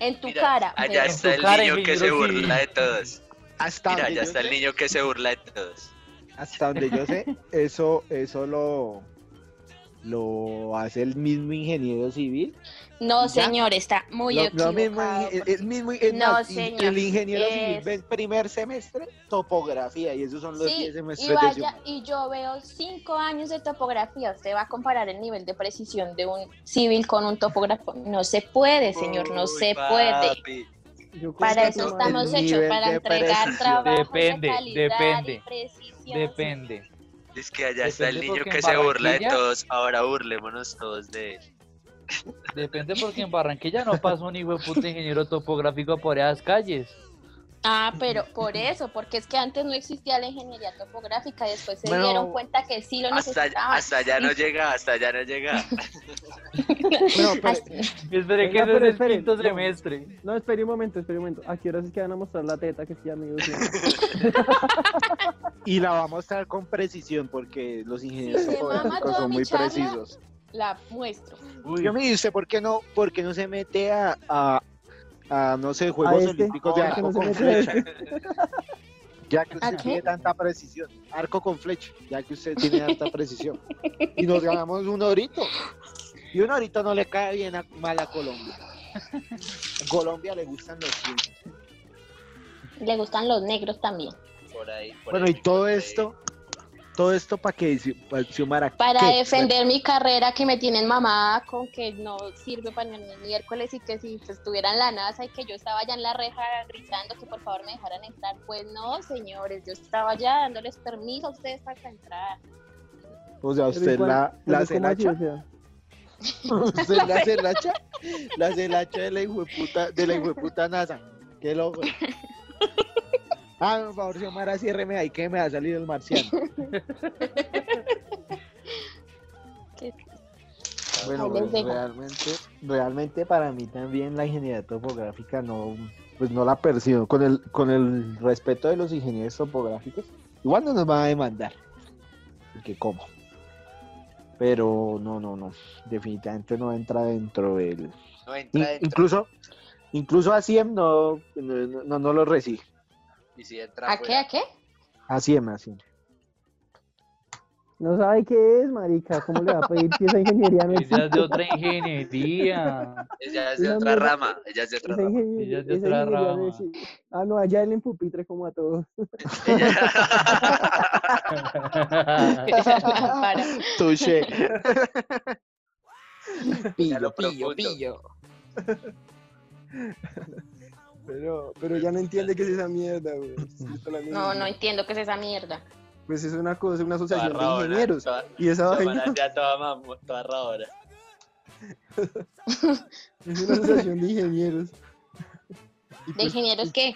en tu Mira, cara. Allá está el niño que se burla de todos. Hasta Mira, allá está el niño que se burla de todos. Hasta donde yo sé, eso, eso lo, lo hace el mismo ingeniero civil. No, ¿Ya? señor, está muy Lo- lo equivocado. mismo, el, el mismo, No, más, y- señor, el ingeniero civil ve el primer semestre topografía y esos son los Sí, 10 y semestres vaya, y yo veo cinco años de topografía. Usted va a comparar el nivel de precisión de un civil con un topógrafo. No se puede, señor, no se puede. papi. Para eso estamos hechos, para entregar trabajos Depende, de calidad depende, y precisión. Depende. Es que allá está el niño que se burla de todos. Ahora burlémonos todos de él. Depende porque en Barranquilla no pasa un hijo de puta ingeniero topográfico por esas calles. Ah, pero por eso, porque es que antes no existía la ingeniería topográfica y después se Bueno, dieron cuenta que sí lo necesitaban. hasta allá no llega, hasta allá no llega. [LAUGHS] Bueno, pero, Esperé que pero es el quinto no. semestre. no, espere un momento, espere un momento. ¿A qué horas es que van a mostrar la teta que sí, amigos? Y la va a mostrar con precisión porque los ingenieros topográficos son muy charla. precisos. La muestro. Uy, Yo me dice, ¿por qué no, por qué no se mete a, a, a, no sé, Juegos este? Olímpicos de ¿Por qué arco no con flecha? [LAUGHS] Ya que ¿A usted tiene tanta precisión. Arco con flecha, ya que usted tiene tanta [LAUGHS] precisión. Y nos ganamos un orito. Y un orito no le cae bien a, mal a Colombia. A Colombia le gustan los pintos. Le gustan los negros también. Por ahí, por Bueno, ahí, y todo esto, todo esto para que para Xiomara, Para ¿qué? defender mi carrera que me tienen mamada con que no sirve para el miércoles y que si estuviera en la NASA y que yo estaba allá en la reja gritando que por favor me dejaran entrar. Pues no, señores, yo estaba allá dándoles permiso a ustedes para entrar. O sea, usted igual- la, la celacha, O sea, usted la celacha, la celacha de la hijueputa, de la hijueputa NASA. Qué loco. Ah, por favor, Xiomara, ciérreme ahí que me ha salido el marciano. [LAUGHS] Bueno, pues, realmente, realmente para mí también la ingeniería topográfica no, pues no la percibo. Con el, con el respeto de los ingenieros topográficos, igual no nos van a demandar. Porque cómo. Pero no, no, no. Definitivamente no entra dentro del. No In- entra dentro. incluso, incluso a Siem no, no, no, no lo recibe. Y si entra ¿A qué? ¿A qué? A Siem, a Siem. No sabe qué es, marica. ¿Cómo le va a pedir pieza de ingeniería? No Ella es de otra ingeniería. ella es de otra rama. Ella es de otra rama. Ella es de otra rama. Ah, no, allá él en pupitre como a todos. [LAUGHS] Touché. Ya pillo, lo pillo, pillo. [LAUGHS] Pero, pero ya no entiende qué es esa mierda, güey. [LAUGHS] No, no entiendo qué es esa mierda. Pues es una cosa, una Toda asociación de rabona, ingenieros. toda- Y esa toda vaina ya [LAUGHS] toda mam- toda rabona. es una asociación de ingenieros. [LAUGHS] ¿De pues, ingenieros qué?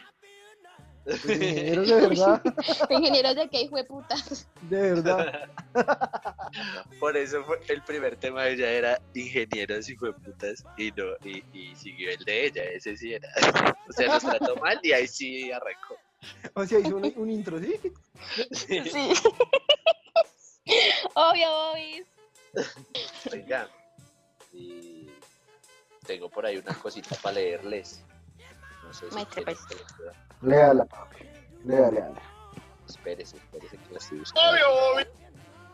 De ingenieros de verdad, [LAUGHS] ¿De ingenieros de qué, hijo de puta? de verdad. [LAUGHS] Por eso fue, el primer tema de ella era ingenieros y putas y no, y, y siguió el de ella, ese sí era. [LAUGHS] O sea, nos trató mal y ahí sí arrancó. O sea, hizo un, un intro, ¿sí? Sí. Obvio. Oiga, y tengo por ahí una cosita para leerles. No sé si pues. Léala, papi. Léala, léala. Espérese, espérese que la estoy buscando. Obvio, Bobby.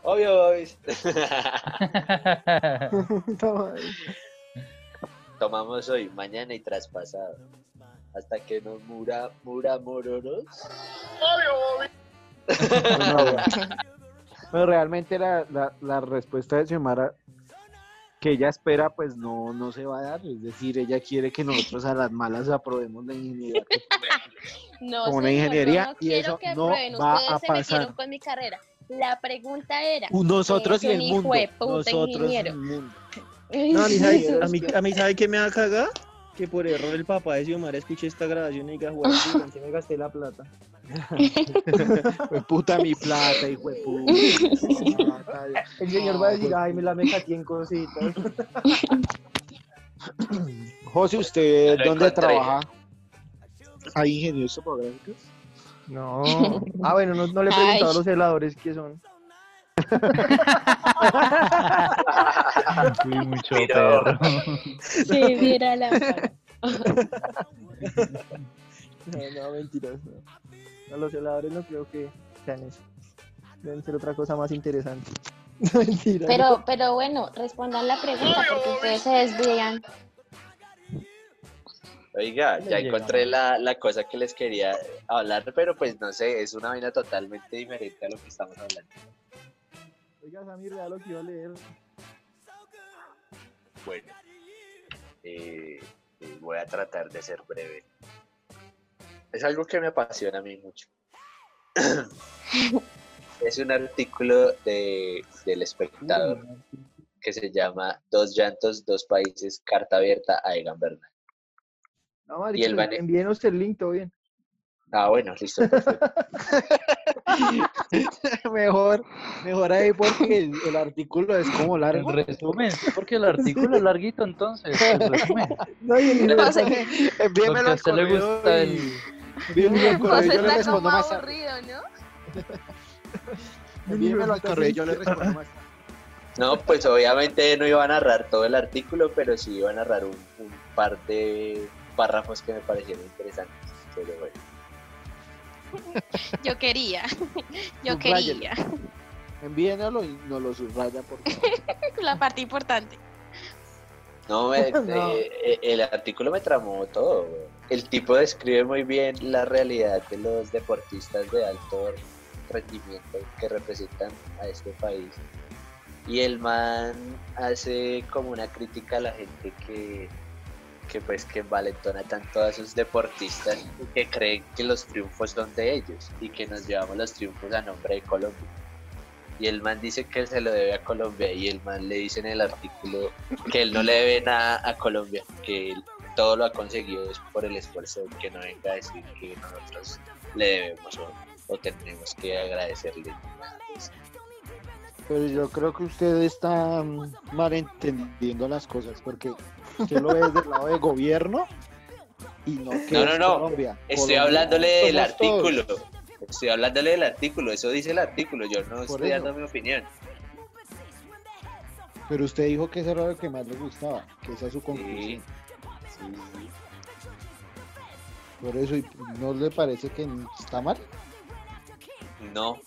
Obvio, Bobby. [LAUGHS] [LAUGHS] Madre. Tomamos hoy, mañana y traspasado. Hasta que nos mura, mura mororos. Bueno, bueno. [LAUGHS] Pero realmente la, la, la respuesta de Xiomara que ella espera, pues no, no se va a dar. Es decir, ella quiere que nosotros a las malas aprobemos la ingeniería. [LAUGHS] No, Como una señor, ingeniería, no y quiero eso que no aprueben. va Ustedes a se metieron pasar. con mi carrera. La pregunta era. Nosotros y el mundo. Nosotros y ingeniero. el mundo. No, a mí, ¿sabe, a, mí, a mí ¿sabe qué me va a cagar? Que por error el papá de Xiomara escuche esta grabación y diga, "Joder, puta, ¿en qué me gasté la plata? Fue puta mi plata, hijo de puta. El señor va a decir, ay, me la me caché en cositas. [COUGHS] José, ¿usted lo dónde encontré. trabaja? ¿Hay ingenieros topográficos? No. [LAUGHS] Ah, bueno, no, no le he preguntado Ay. a los heladores qué son. [LAUGHS] Fui mucho Mira. perro. Sí, mira la. [LAUGHS] No, no, mentiras. No. A los heladores no creo que sean eso. Deben ser otra cosa más interesante. [LAUGHS] No, mentira. Pero, pero bueno, respondan la pregunta porque ustedes se desvían. Oiga, ya encontré la, la cosa que les quería hablar, pero pues no sé, es una vaina totalmente diferente a lo que estamos hablando. Oiga, Samir, vea lo que iba a leer. Bueno, eh, eh, voy a tratar de ser breve. Es algo que me apasiona a mí mucho. [CLEARS THROAT] es un artículo de, del espectador que se llama Dos llantos, dos países, carta abierta a Egan Bernal. No, Y el bane- envíenos el link, todo bien. Ah, bueno, listo. perfecto. [LAUGHS] mejor, mejor ahí porque el, el artículo es como largo. En resumen, porque el artículo es larguito entonces. Resumen, [LAUGHS] No, y el No sé, Envíemelo porque a al usted le gusta y- el... al correo, yo le respondo más aburrido, ¿no? [LAUGHS] Al correo, yo le respondo más. No, pues obviamente no iba a narrar todo el artículo, pero sí iba a narrar un, un par de párrafos que me parecieron interesantes. Pero bueno. Yo quería. [LAUGHS] Yo quería. Envíenlo y nos lo subraya por favor. [LAUGHS] La parte importante. No, me- No. eh, eh, el artículo me tramó todo. güey. El tipo describe muy bien la realidad de los deportistas de alto rendimiento que representan a este país. Y el man hace como una crítica a la gente que, que pues que envalentona tanto a sus deportistas y que creen que los triunfos son de ellos y que nos llevamos los triunfos a nombre de Colombia. Y el man dice que se lo debe a Colombia y el man le dice en el artículo que él no le debe nada a Colombia, que él todo lo ha conseguido es por el esfuerzo, que no venga a decir que nosotros le debemos o, o tenemos que agradecerle. Pero yo creo que usted está mm, malentendiendo las cosas porque usted lo ve desde el lado de gobierno y no que No, no, es no. Colombia. Estoy Colombia hablándole del todos. artículo. Estoy hablándole del artículo, eso dice el artículo, yo no Por estoy eso. dando mi opinión. Pero usted dijo que eso era lo que más le gustaba, que esa es su conclusión. Sí. Por eso, ¿y ¿no le parece que está mal? No.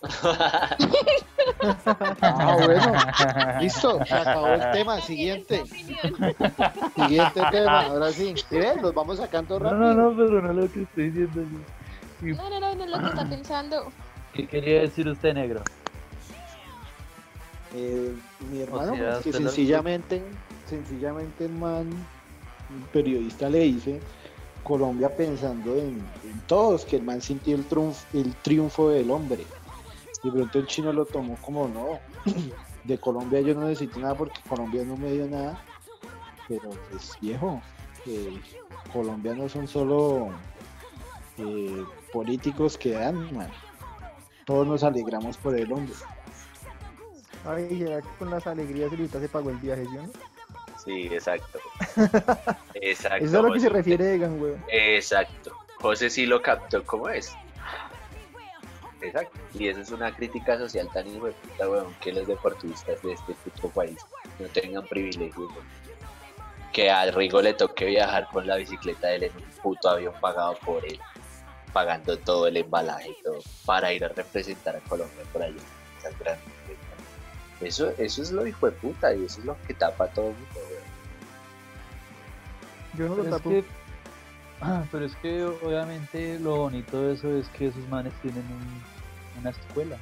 Ah, bueno. Listo, se acabó el tema. Siguiente. Siguiente tema. Ahora sí. Los vamos sacando No, rápido. no, no, pero no es lo que estoy diciendo yo. No, no, no, no es lo que está pensando. ¿Qué quería decir usted, negro? Eh, mi hermano, sea, pues, que lo- sencillamente, sencillamente el man, periodista le dice, Colombia pensando en, todos, que el man sintió el triunfo, el triunfo del hombre. Y pronto el chino lo tomó como no. [CLEARS THROAT] De Colombia yo no necesito nada porque Colombia no me dio nada. Pero pues viejo, eh, Colombia no son solo eh, políticos que dan. Todos nos alegramos por el hombre. Ay, ¿será con las alegrías ahorita se pagó el viaje, ¿sí no? Sí, exacto. [LAUGHS] Exacto. Eso es a lo que se refiere Egan, weón. Exacto. José sí lo captó como es. Exacto. Y eso es una crítica social tan hijo de puta, weón, que los deportistas de este puto país no tengan privilegios, weón. Que a Rigo le toque viajar con la bicicleta de él en un puto avión pagado por él, pagando todo el embalaje y todo, para ir a representar a Colombia por allá. Esas grandes. Eso, eso es lo hijo de puta y eso es lo que tapa todo el mundo. Yo no lo Pero es tapo. que, ah, [CLEARS THROAT] pero es que obviamente lo bonito de eso es que esos manes tienen un- una escuela.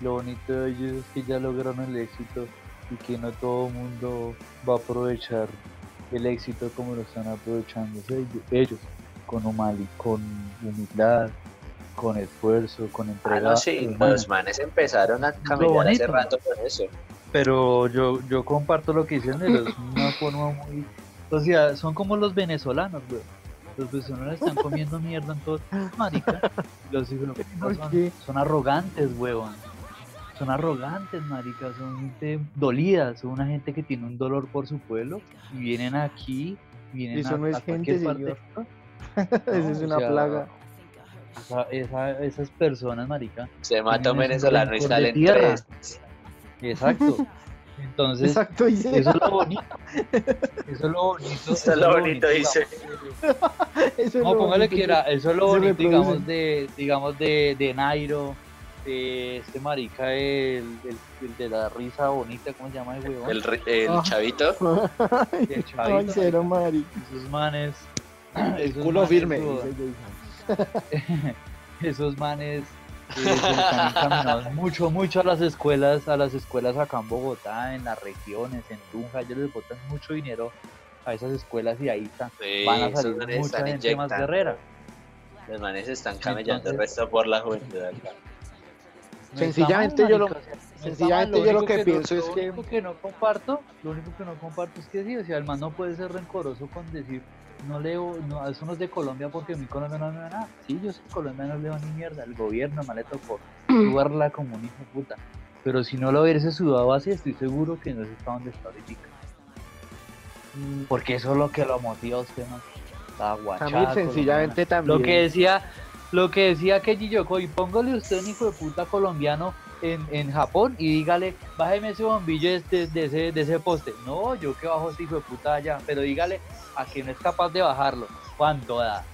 Lo bonito de ellos es que ya lograron el éxito y que no todo el mundo va a aprovechar el éxito como lo están aprovechando ellos, ellos con, humali- con humildad, con esfuerzo, con Ah, entrega. no, sí, humana. los manes empezaron a caminar hace rato con eso. Pero yo, yo comparto lo que dicen de los una forma muy. O sea, son como los venezolanos, güey. Los venezolanos están comiendo [LAUGHS] mierda en todo. Marica. Los hijos de puta ¿Por son, son arrogantes, huevón. Son arrogantes, marica. Son gente dolida. Son una gente que tiene un dolor por su pueblo. Y vienen aquí. Vienen Eso a, no es a gente, señor. No, [LAUGHS] Esa es o una sea, plaga. esa- esa- esas personas, marica. Se mata un venezolano y salen tierra. tres. Exacto. [LAUGHS] Entonces, Exacto, dice. Eso es lo bonito. Eso es lo bonito. Eso es lo bonito, dice. [LAUGHS] Eso es No, lo póngale bonito que era, eso es lo bonito, digamos, de, digamos, de, de Nairo, de este marica, el, el, el de la risa bonita, ¿cómo se llama el huevón? El, Ah. chavito. [LAUGHS] Ay, El Ay, chavito, cero, Mari. esos manes. El esos culo manes firme. sudan. dice Jason. [LAUGHS] esos manes eh, encaminados mucho, mucho a las escuelas, a las escuelas acá en Bogotá, en las regiones, en Tunja, ellos les botan mucho dinero a esas escuelas y ahí están, Sí, van a salir mucha están gente más inyectando. guerrera. Los manes están camellando el resto por la juventud acá. No Sencillamente yo lo- no sencillamente mal, yo lo que no- pienso es lo que- único que no comparto, lo único que no comparto es que sí, o sea, el man no puede ser rencoroso con decir, no leo, no, eso no es de Colombia porque mi Colombia no me da nada. Sí, yo soy colombiano, no leo ni mierda, el gobierno me le tocó sudarla como un hijo de puta. Pero si no lo hubiese sudado así, estoy seguro que no está donde está ahorita. Mm, Porque eso es lo que lo motiva a usted, man. La guachada Samir, sencillamente también. lo que decía, lo que decía Kenji Yokoi, póngale usted un hijo de puta colombiano en, en Japón y dígale, bájeme ese bombillo de, de- de ese, de ese poste. No, yo que bajo ese hijo de puta allá, pero dígale a que es capaz de bajarlo. ¿Cuánto da?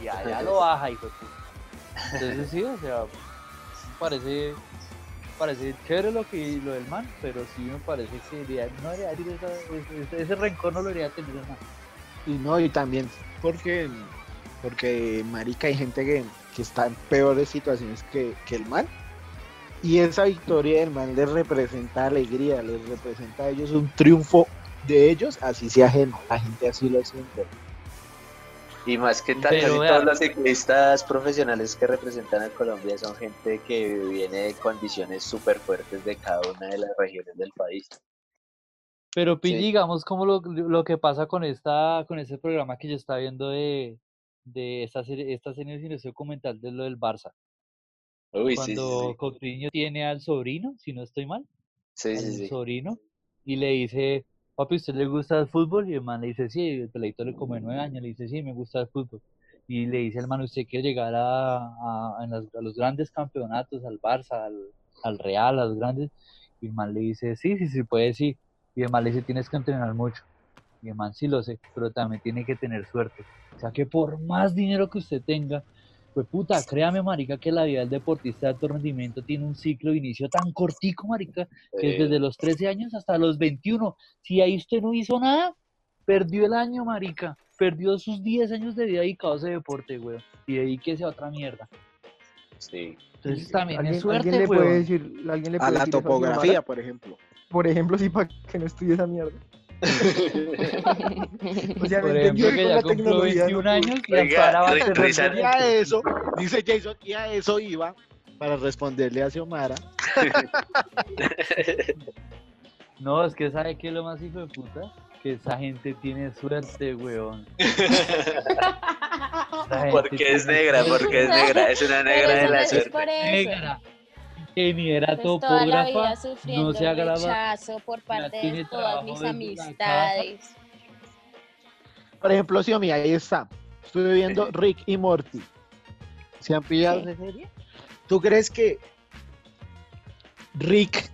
Y allá lo baja, hijo de puta. Entonces sí, o sea, parece, parece chévere lo que lo del man, pero sí me parece que no debería ese, ese- rencor no lo debería tener el. Y no, y también porque, porque marica, hay gente que, que está en peores situaciones que, que el man. Y esa victoria del man les representa alegría, les representa a ellos un triunfo de ellos, así sea ajeno. La gente así lo siente. Y más que tal, Pero todos los ciclistas profesionales que representan a Colombia son gente que viene de condiciones súper fuertes de cada una de las regiones del país. Pero Pi, Sí. digamos como lo, lo que pasa con esta, con este programa que yo estaba viendo de, de esta serie, esta serie de ese documental de lo del Barça. Uy, sí, sí, Cuando sí. Coutinho tiene al sobrino, si no estoy mal, Sí, al sí, sí. sobrino, y le dice, papi, ¿usted le gusta el fútbol? Y el man le dice, sí, el peladito le come nueve años, le dice, sí, me gusta el fútbol. Y le dice al man, ¿usted quiere llegar a, a los grandes campeonatos, al Barça, al, al Real, a los grandes? Y el man le dice, sí, sí, sí, puede, sí. Y el man le dice, tienes que entrenar mucho. Y el man sí lo sé, pero también tiene que tener suerte. O sea que por más dinero que usted tenga, pues puta, créame, marica, que la vida del deportista de alto rendimiento tiene un ciclo de inicio tan cortico, marica, que es Eh, desde los 13 años hasta los 21. Si ahí usted no hizo nada, perdió el año, marica. Perdió sus 10 años de vida dedicados a ese deporte, weón. Y dedíquese a otra mierda. sí. Entonces también es ¿Alguien, suerte, alguien le puede decir, alguien le A puede la decir a Xiomara? topografía, por ejemplo. Por ejemplo, sí, para que no estudie esa mierda. [LAUGHS] O sea, Por me ejemplo, que con ya la cumplió tecnología, 21 no años y Oiga, Ampara va a a eso, dice Jason, y a eso iba para responderle a Xiomara. [LAUGHS] No, es que sabe que lo más hijo de puta, que esa gente tiene suerte, weón. [LAUGHS] Porque es negra, porque es negra, es una negra de la es suerte. por eso. Negra, ingeniera Pues toda la vida topógrafa, sufriendo se agrava- rechazo por parte de todas mis amistades. Por ejemplo, Xiomi, ahí está. Estoy viendo [LAUGHS] Rick y Morty. ¿Se han pillado Sí. esa serie? ¿Tú crees que Rick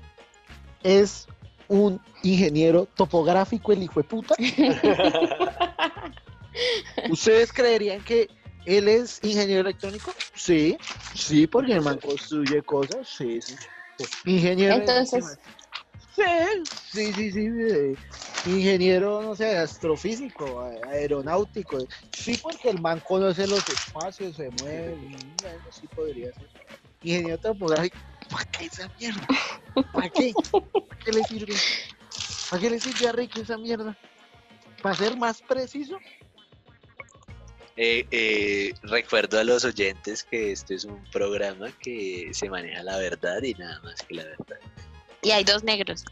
es un ingeniero topográfico, el hijo de puta? [LAUGHS] ¿Ustedes creerían que él es ingeniero electrónico? Sí, sí, porque el man construye cosas, sí, sí. Ingeniero. Entonces, Sí, sí, sí, sí. Ingeniero, no sé, astrofísico, aeronáutico. Sí, porque el man conoce los espacios, se mueve. Bueno, sí podría ser. Ingeniero topográfico. ¿Para qué esa mierda? ¿Para qué? ¿Para qué le sirve? ¿Para qué le sirve a Rick esa mierda? ¿Para ser más preciso? Eh, eh, recuerdo a los oyentes que este es un programa que se maneja la verdad y nada más que la verdad. Y hay dos negros.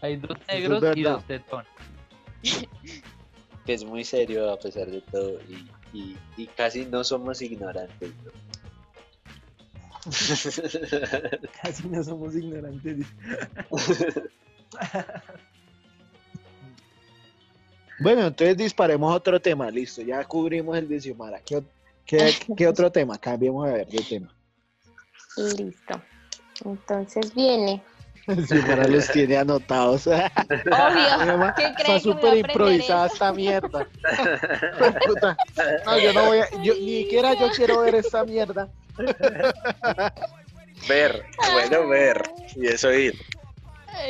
Hay dos negros y dos tetón. Que [LAUGHS] es muy serio a pesar de todo y, y- y casi no somos ignorantes. ¿no? [LAUGHS] [LAUGHS] Casi no somos ignorantes. Bueno, entonces disparemos otro tema. Listo, ya cubrimos el de Xiomara. ¿Qué, ot- qué, qué otro tema? Cambiemos a ver de tema. listo. Entonces viene. [LAUGHS] Xiomara los tiene anotados. Obvio. Xiomara, ¿Qué Está súper improvisada esta mierda. [LAUGHS] Puta. No, yo no voy a, yo, ni siquiera yo quiero ver esta mierda. ver, bueno ver y eso ir.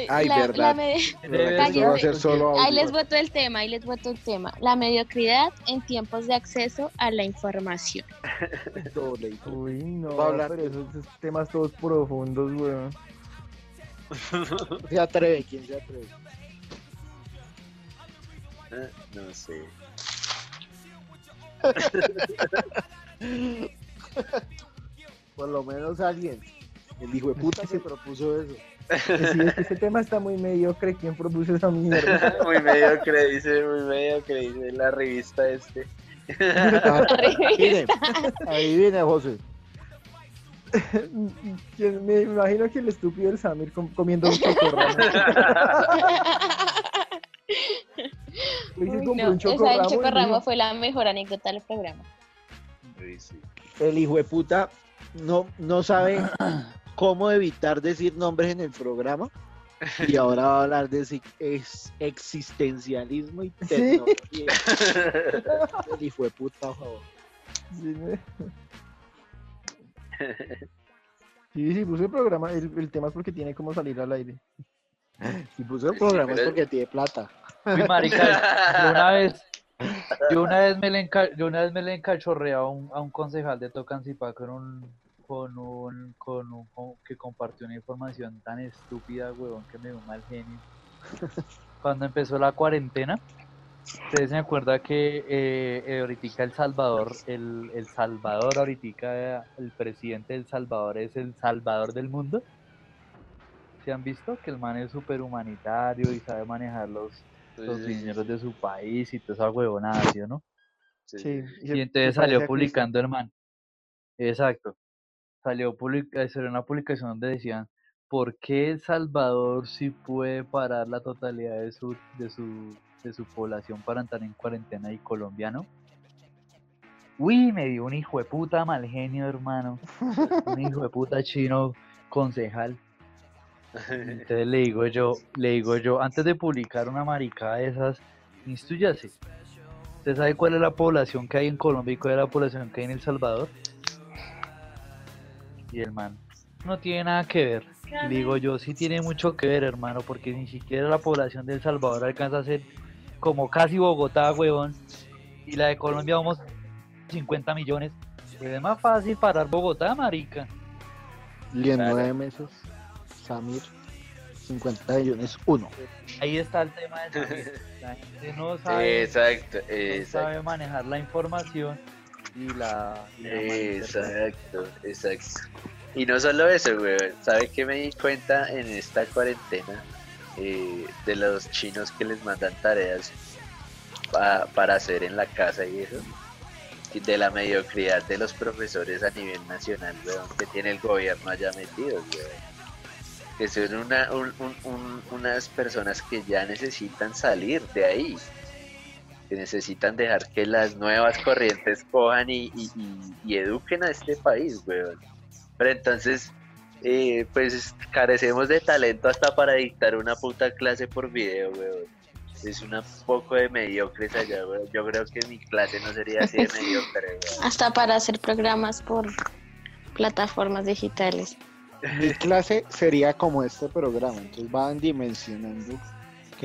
Ay, La- verdad. la me- Debe Esto va a ser solo Ahí les voto el tema, ahí les voto el tema. La mediocridad en tiempos de acceso a la información. [LAUGHS] Doble. Uy, no, Va a hablar. pero esos, esos temas todos profundos, weón. [LAUGHS] Se atreve, ¿quién se atreve? Ah, No sé. [LAUGHS] Por lo menos alguien. El hijo de puta se propuso eso. Sí, es que este tema está muy mediocre. ¿Quién produce esa mierda? [LAUGHS] muy mediocre, dice, muy mediocre, dice la revista este. Ah, Adivine, adivine, José. ¿Quién- Me imagino que el estúpido del Samir com- comiendo un chocorramo. [LAUGHS] Uy, no, un esa del chocorramo fue la mejor anécdota del programa. El hijo de puta no, no sabe cómo evitar decir nombres en el programa. Y ahora va a hablar de si- ex- existencialismo y tecnología. Hijo de puta, por favor. Sí, me- Sí, sí, puse el programa. El, el tema es porque tiene como salir al aire. Si puso el programa es pero- porque tiene plata. Uy, marica, yo una vez, yo una vez me le, enca- yo una vez me le encachorré a un, a un concejal de Tocancipá con un, con un, con un, con- que compartió una información tan estúpida, huevón, que me dio un mal genio. [LAUGHS] Cuando empezó la cuarentena, ustedes se acuerdan que eh, eh, ahoritica El Salvador, el, el Salvador ahoritica, el presidente del Salvador es el Salvador del mundo. ¿Se han visto? Que el man es súper humanitario y sabe manejar los, los Sí, dineros de su país y toda esa huevonada, ¿sí o no? sí, Y entonces salió publicando el man. Exacto. Salió publica, salió una publicación donde decían, ¿por qué El Salvador sí puede parar la totalidad de su, de su, de su población para entrar en cuarentena y colombiano? Uy, me dio un hijo de puta mal genio, hermano. Un hijo de puta chino concejal. Entonces le digo yo, le digo yo, antes de publicar una maricada de esas, instruyase. ¿Usted sabe cuál es la población que hay en Colombia y cuál es la población que hay en El Salvador? Y el man, no tiene nada que ver. Digo yo, sí tiene mucho que ver, hermano, porque ni siquiera la población de El Salvador alcanza a ser como casi Bogotá, huevón. Y la de Colombia vamos 50 millones. Pues es más fácil parar Bogotá, marica. Y en nueve meses, Samir, 50 millones, uno. Ahí está el tema de Samir. La gente no sabe, Exacto, no exacto. sabe manejar la información y la, y la. Exacto, exacto. Y no solo eso, güey. ¿Sabe qué me di cuenta en esta cuarentena? Eh, de los chinos que les mandan tareas pa- para hacer en la casa y eso. De la mediocridad de los profesores a nivel nacional, weón, que tiene el gobierno allá metido, weón. Que son una, un- un- un- unas personas que ya necesitan salir de ahí que necesitan dejar que las nuevas corrientes cojan y, y- y- y eduquen a este país, weón. Pero entonces, eh, pues carecemos de talento hasta para dictar una puta clase por video, weón. Es un poco de mediocres allá, weón. Yo creo que mi clase no sería así de [LAUGHS] mediocre, weón. Hasta para hacer programas por plataformas digitales. Mi clase sería como este programa, entonces van dimensionando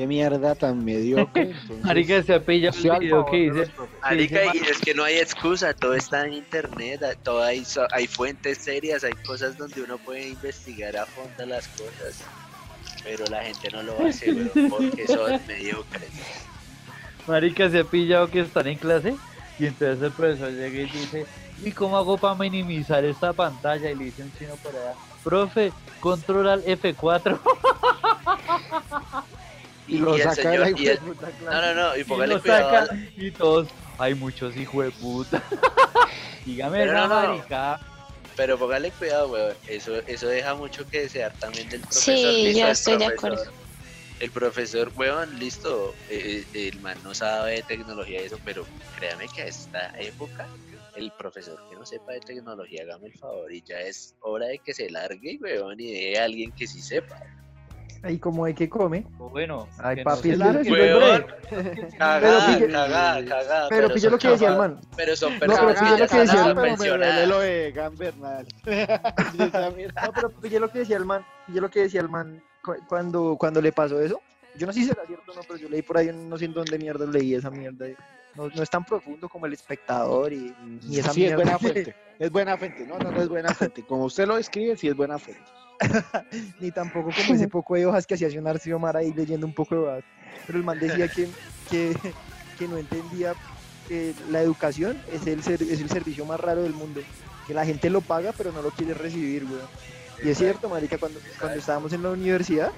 qué mierda tan mediocre. [LAUGHS] entonces, Marica se ha pillado el video que dice. Marica, y es que no hay excusa, todo está en internet, todo hay, fuentes serias, hay cosas donde uno puede investigar a fondo las cosas, pero la gente no lo hace, weón, porque son [LAUGHS] mediocres. Marica se ha pillado que están en clase y entonces el profesor llega y dice, ¿y cómo hago para minimizar esta pantalla? Y le dice un chino por allá, profe, control al F4. [LAUGHS] Y lo el saca de la señor- y el- hijueputa no, no, no, y póngale cuidado. saca y todos, hay muchos hijos de puta. [LAUGHS] Dígame Pero esa no, no. marica. Pero póngale cuidado, weón. Eso, eso deja mucho que desear también del profesor. Sí, listo, yo el estoy de profesor- acuerdo. El profesor, weón, listo. eh, eh, el man no sabe de tecnología y eso, pero créame que a esta época, el profesor que no sepa de tecnología, hágame el favor. Y ya es hora de que se largue, weón, y de alguien que sí sepa. Ahí como de que come. Bueno, Ay, que papi, no es que cagada, cagada, cagada. Pero pille son lo que decía el man. Pero son pero personas [LAUGHS] pille que lo que decía el man, pero me lo de Gambernal. No, pero pillé lo que decía el man. Pillé lo que decía el man cu- cuando, cuando le pasó eso. Yo no sé si será cierto o no, pero yo leí por ahí, no sé en dónde mierda leí esa mierda. No, no es tan profundo como el espectador y, y esa sí, es mierda. buena fuente. Es buena fuente. No, no, no es buena fuente. Como usted lo escribe, sí es buena fuente. [LAUGHS] ni tampoco como ese poco de hojas que hacía un Narciso Mar ahí leyendo un poco de hojas. Pero el man decía que, que, que no entendía que la educación es el, ser- es el servicio más raro del mundo. Que la gente lo paga, pero no lo quiere recibir, weón. Y es cierto, marica, cuando, cuando estábamos en la universidad,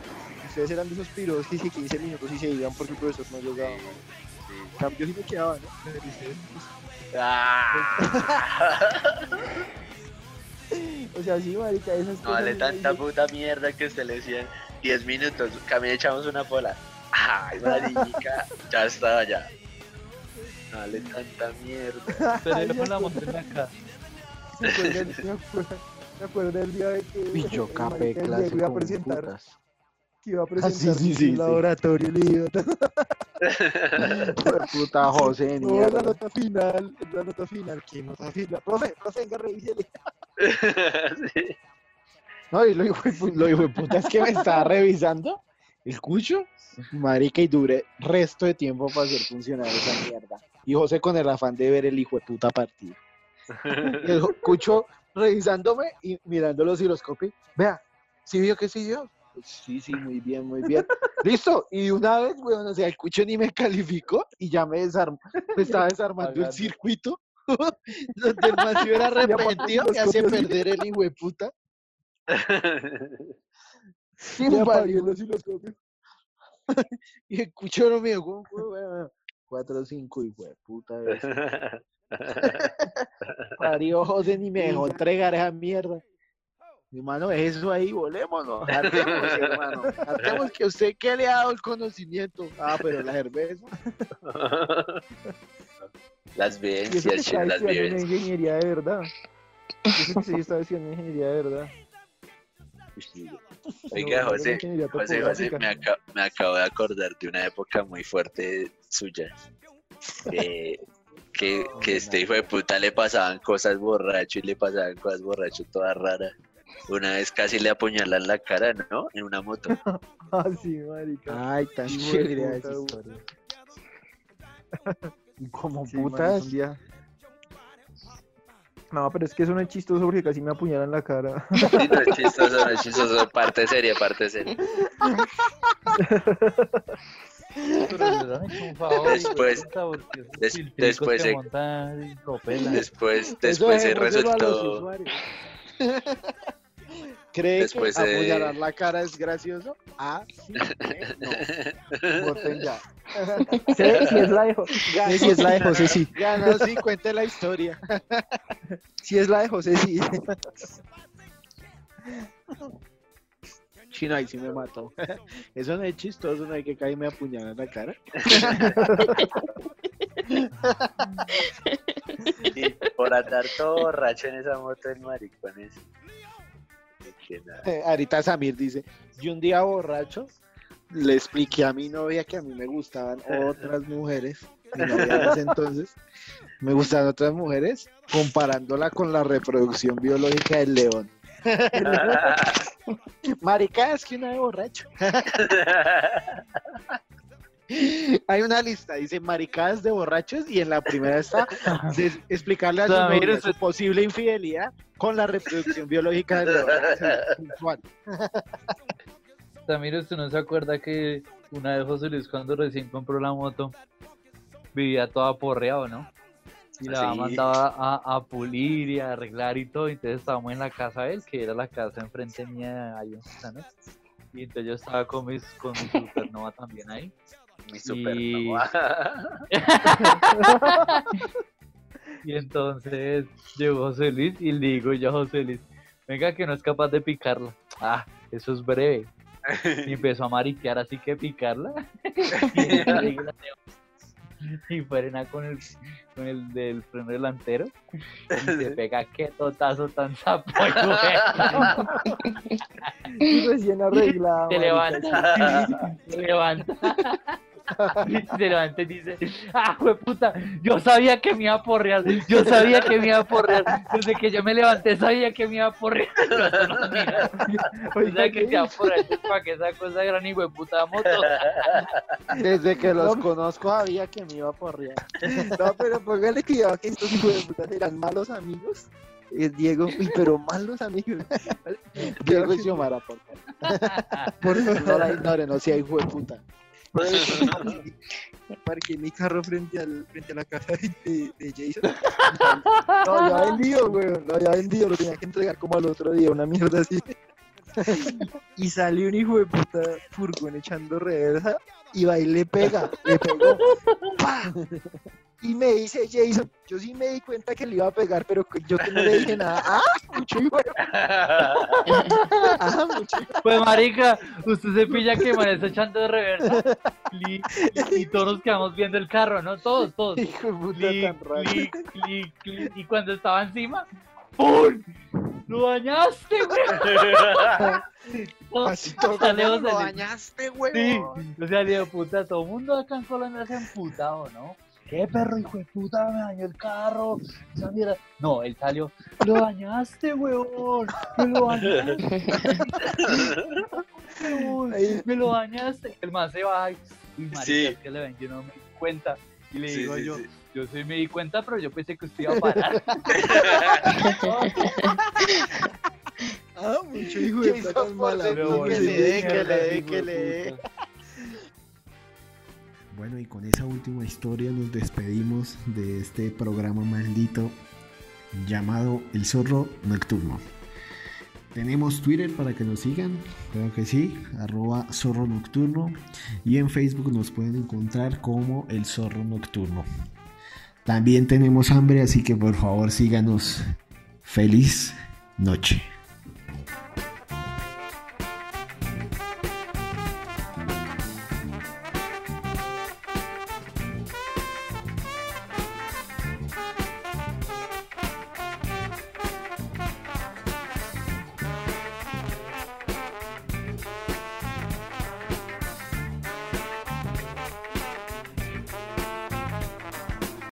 ustedes eran de esos piros que si 15 minutos y se iban porque el profesor no llegaba. man. En cambio sí me quedaba, ¿no? [LAUGHS] Ah. [LAUGHS] [LAUGHS] o sea, sí, marica, esas No cosas vale tanta puta mierda que usted le decía 10 minutos, camina echamos una pola. Ay, marica, [LAUGHS] ya estaba ya. No vale tanta mierda. Tenemos la montaña acá. ¿Se? Me acuerdo, me acuerdo del día de que el capé clase iba a presentar, putas. Que iba a Ah, presentar sí, sí, un sí, sí. laboratorio, el idiota. [LAUGHS] Puta José, No, la nota final, la nota final, ¿qué nota final? Profe, profe, venga, revísele. Sí. [LAUGHS] No, y lo hijo, de pu- lo hijo de puta es que me estaba revisando el cucho. Marica, y duré resto de tiempo para hacer funcionar esa mierda. Y José con el afán de ver el hijo de puta partido. Y el [LAUGHS] cucho revisándome y mirando los osciloscopios. Vea, ¿sí vio que sí vio? Sí, sí, muy bien, muy bien. Listo. Y una vez, weón, o sea, el cucho ni me calificó y ya me desarmó, me estaba desarmando el circuito. donde el aparte arrepentido me hace perder el hijo de puta. [LAUGHS] Sí. [LAUGHS] Y el cucho no me dijo, ¿cómo fue, weón? 4 o 5, hijo de puta. [LAUGHS] Parió José ni me dejó entregar esa mierda. Mi hermano, es eso ahí, volémonos. [LAUGHS] Hartemos, hermano. Hartemos que usted que le ha dado el conocimiento. Ah, pero la cerveza. [LAUGHS] Las vivencias, chis, las una vivencias. ingeniería de verdad. Eso que sí ingeniería de verdad. Oiga, José, José, José, me, aca- me acabo de acordar de una época muy fuerte suya. Eh, que, que [LAUGHS] este hijo de puta le pasaban cosas borracho y le pasaban cosas borracho todas raras. Una vez casi le apuñalan la cara, ¿no? En una moto. [LAUGHS] Ah, sí, marica. Ay, tan chévere esa historia. [LAUGHS] Y como Sí, putas, No, pero es que eso no es chistoso porque casi me apuñalan la cara. [LAUGHS] Sí, no es chistoso, no es chistoso. Parte seria, parte seria. Después- des- después se- tropelan. Después, después se resultó. ¿Cree Después, que eh, apuñalar la cara es gracioso? Ah, sí. eh, No. [LAUGHS] Voten ya. [LAUGHS] Sí, sí es la de, Jo- sí, sí es la de José, sí. Ganó, sí, cuente la historia. [LAUGHS] Sí es la de José, sí. Chino, ahí sí me mató. Eso no es chistoso, no hay que caerme apuñalar la cara. Y por andar todo borracho en esa moto del maricón ese. Que nada. Eh, [LAUGHS] Ahorita Samir dice, yo un día borracho le expliqué a mi novia que a mí me gustaban otras mujeres, mi novia en ese [LAUGHS] entonces, me gustaban otras mujeres, comparándola con la reproducción biológica del león. [LAUGHS] Marica, es que una de borracho. [LAUGHS] Hay una lista, dice maricadas de borrachos y en la primera está [LAUGHS] de- explicarle a su novia su posible infidelidad con la reproducción biológica. [LAUGHS] Sí, puntual. También usted no se acuerda que una vez José Luis cuando recién compró la moto vivía toda porreado, ¿no? Y la Sí. mandaba a, a pulir y a arreglar y todo. Entonces estábamos en la casa de él, que era la casa enfrente mía ahí en Susana. Y entonces yo estaba con, mis, con mi supernova también ahí. Mi Y- supernova. [LAUGHS] [LAUGHS] Y entonces llegó José Luis y le digo yo a José Luis, venga que no es capaz de picarla. Ah, eso es breve. Y [LAUGHS] empezó a mariquear así que picarla. y, y frena con el, con el del freno delantero. Y se pega qué totazo tan sapo. Y recién arreglada. Se levanta, se levanta. [LAUGHS] Se levanta y dice, ah, puta, yo sabía que me iba a porrear, yo sabía que me iba a porrear, desde que yo me levanté sabía que me iba a porrear. [LAUGHS] O sea, que te va a porrear, para que esa cosa gran hijo de puta moto. Desde que los No. conozco sabía que me iba a porrear. No, pero póngale cuidado que estos hijos de puta eran malos amigos. Eh, Diego, uy, pero malos amigos. [LAUGHS] Diego y Xiomara, por favor. Por No la ignoren, no sea hijo de puta. [LAUGHS] Parqué mi carro frente, al, frente a la casa de, de Jason. [LAUGHS] Lo había vendido, weón. Lo había vendido, lo tenía que entregar como al otro día, una mierda así. [LAUGHS] Y salió un hijo de puta furgón echando reversa y va y le pega, le pegó. ¡Pa! Y me dice Jason, yo sí me di cuenta que le iba a pegar, pero yo que no le dije nada. ¡Ah! Mucho de [LAUGHS] ¡Ah! Mucho Pues marica, usted se pilla que man está echando de reversa y, [LAUGHS] todos nos quedamos viendo el carro, ¿no? Todos, todos. Hijo de puta Clic, tan clic, clic, clic. Y cuando estaba encima, ¡pum! ¡Lo dañaste, güey! [LAUGHS] Así todo lo dañaste, güey. Sí, o sea, digo, puta, todo el mundo acá en Colombia se ha emputado, ¿no? ¿Qué perro, hijo de puta, me dañó el carro? Esa mierda. No, él salió, lo dañaste, weón, me lo dañaste. [LAUGHS] Me lo dañaste. El man se va y, uy, marica, Sí. es que le ven, yo no me di cuenta. Y le Sí, digo sí, yo, sí. yo sí me di cuenta, pero yo pensé que usted iba a parar. [LAUGHS] Ah, mucho hijo de Qué puta mala. que le dé, que le dé, que le dé. Bueno, y con esa última historia nos despedimos de este programa maldito llamado El Zorro Nocturno. Tenemos Twitter para que nos sigan, creo que sí, arroba Zorro Nocturno. Y en Facebook nos pueden encontrar como El Zorro Nocturno. También tenemos hambre, así que por favor síganos. Feliz noche.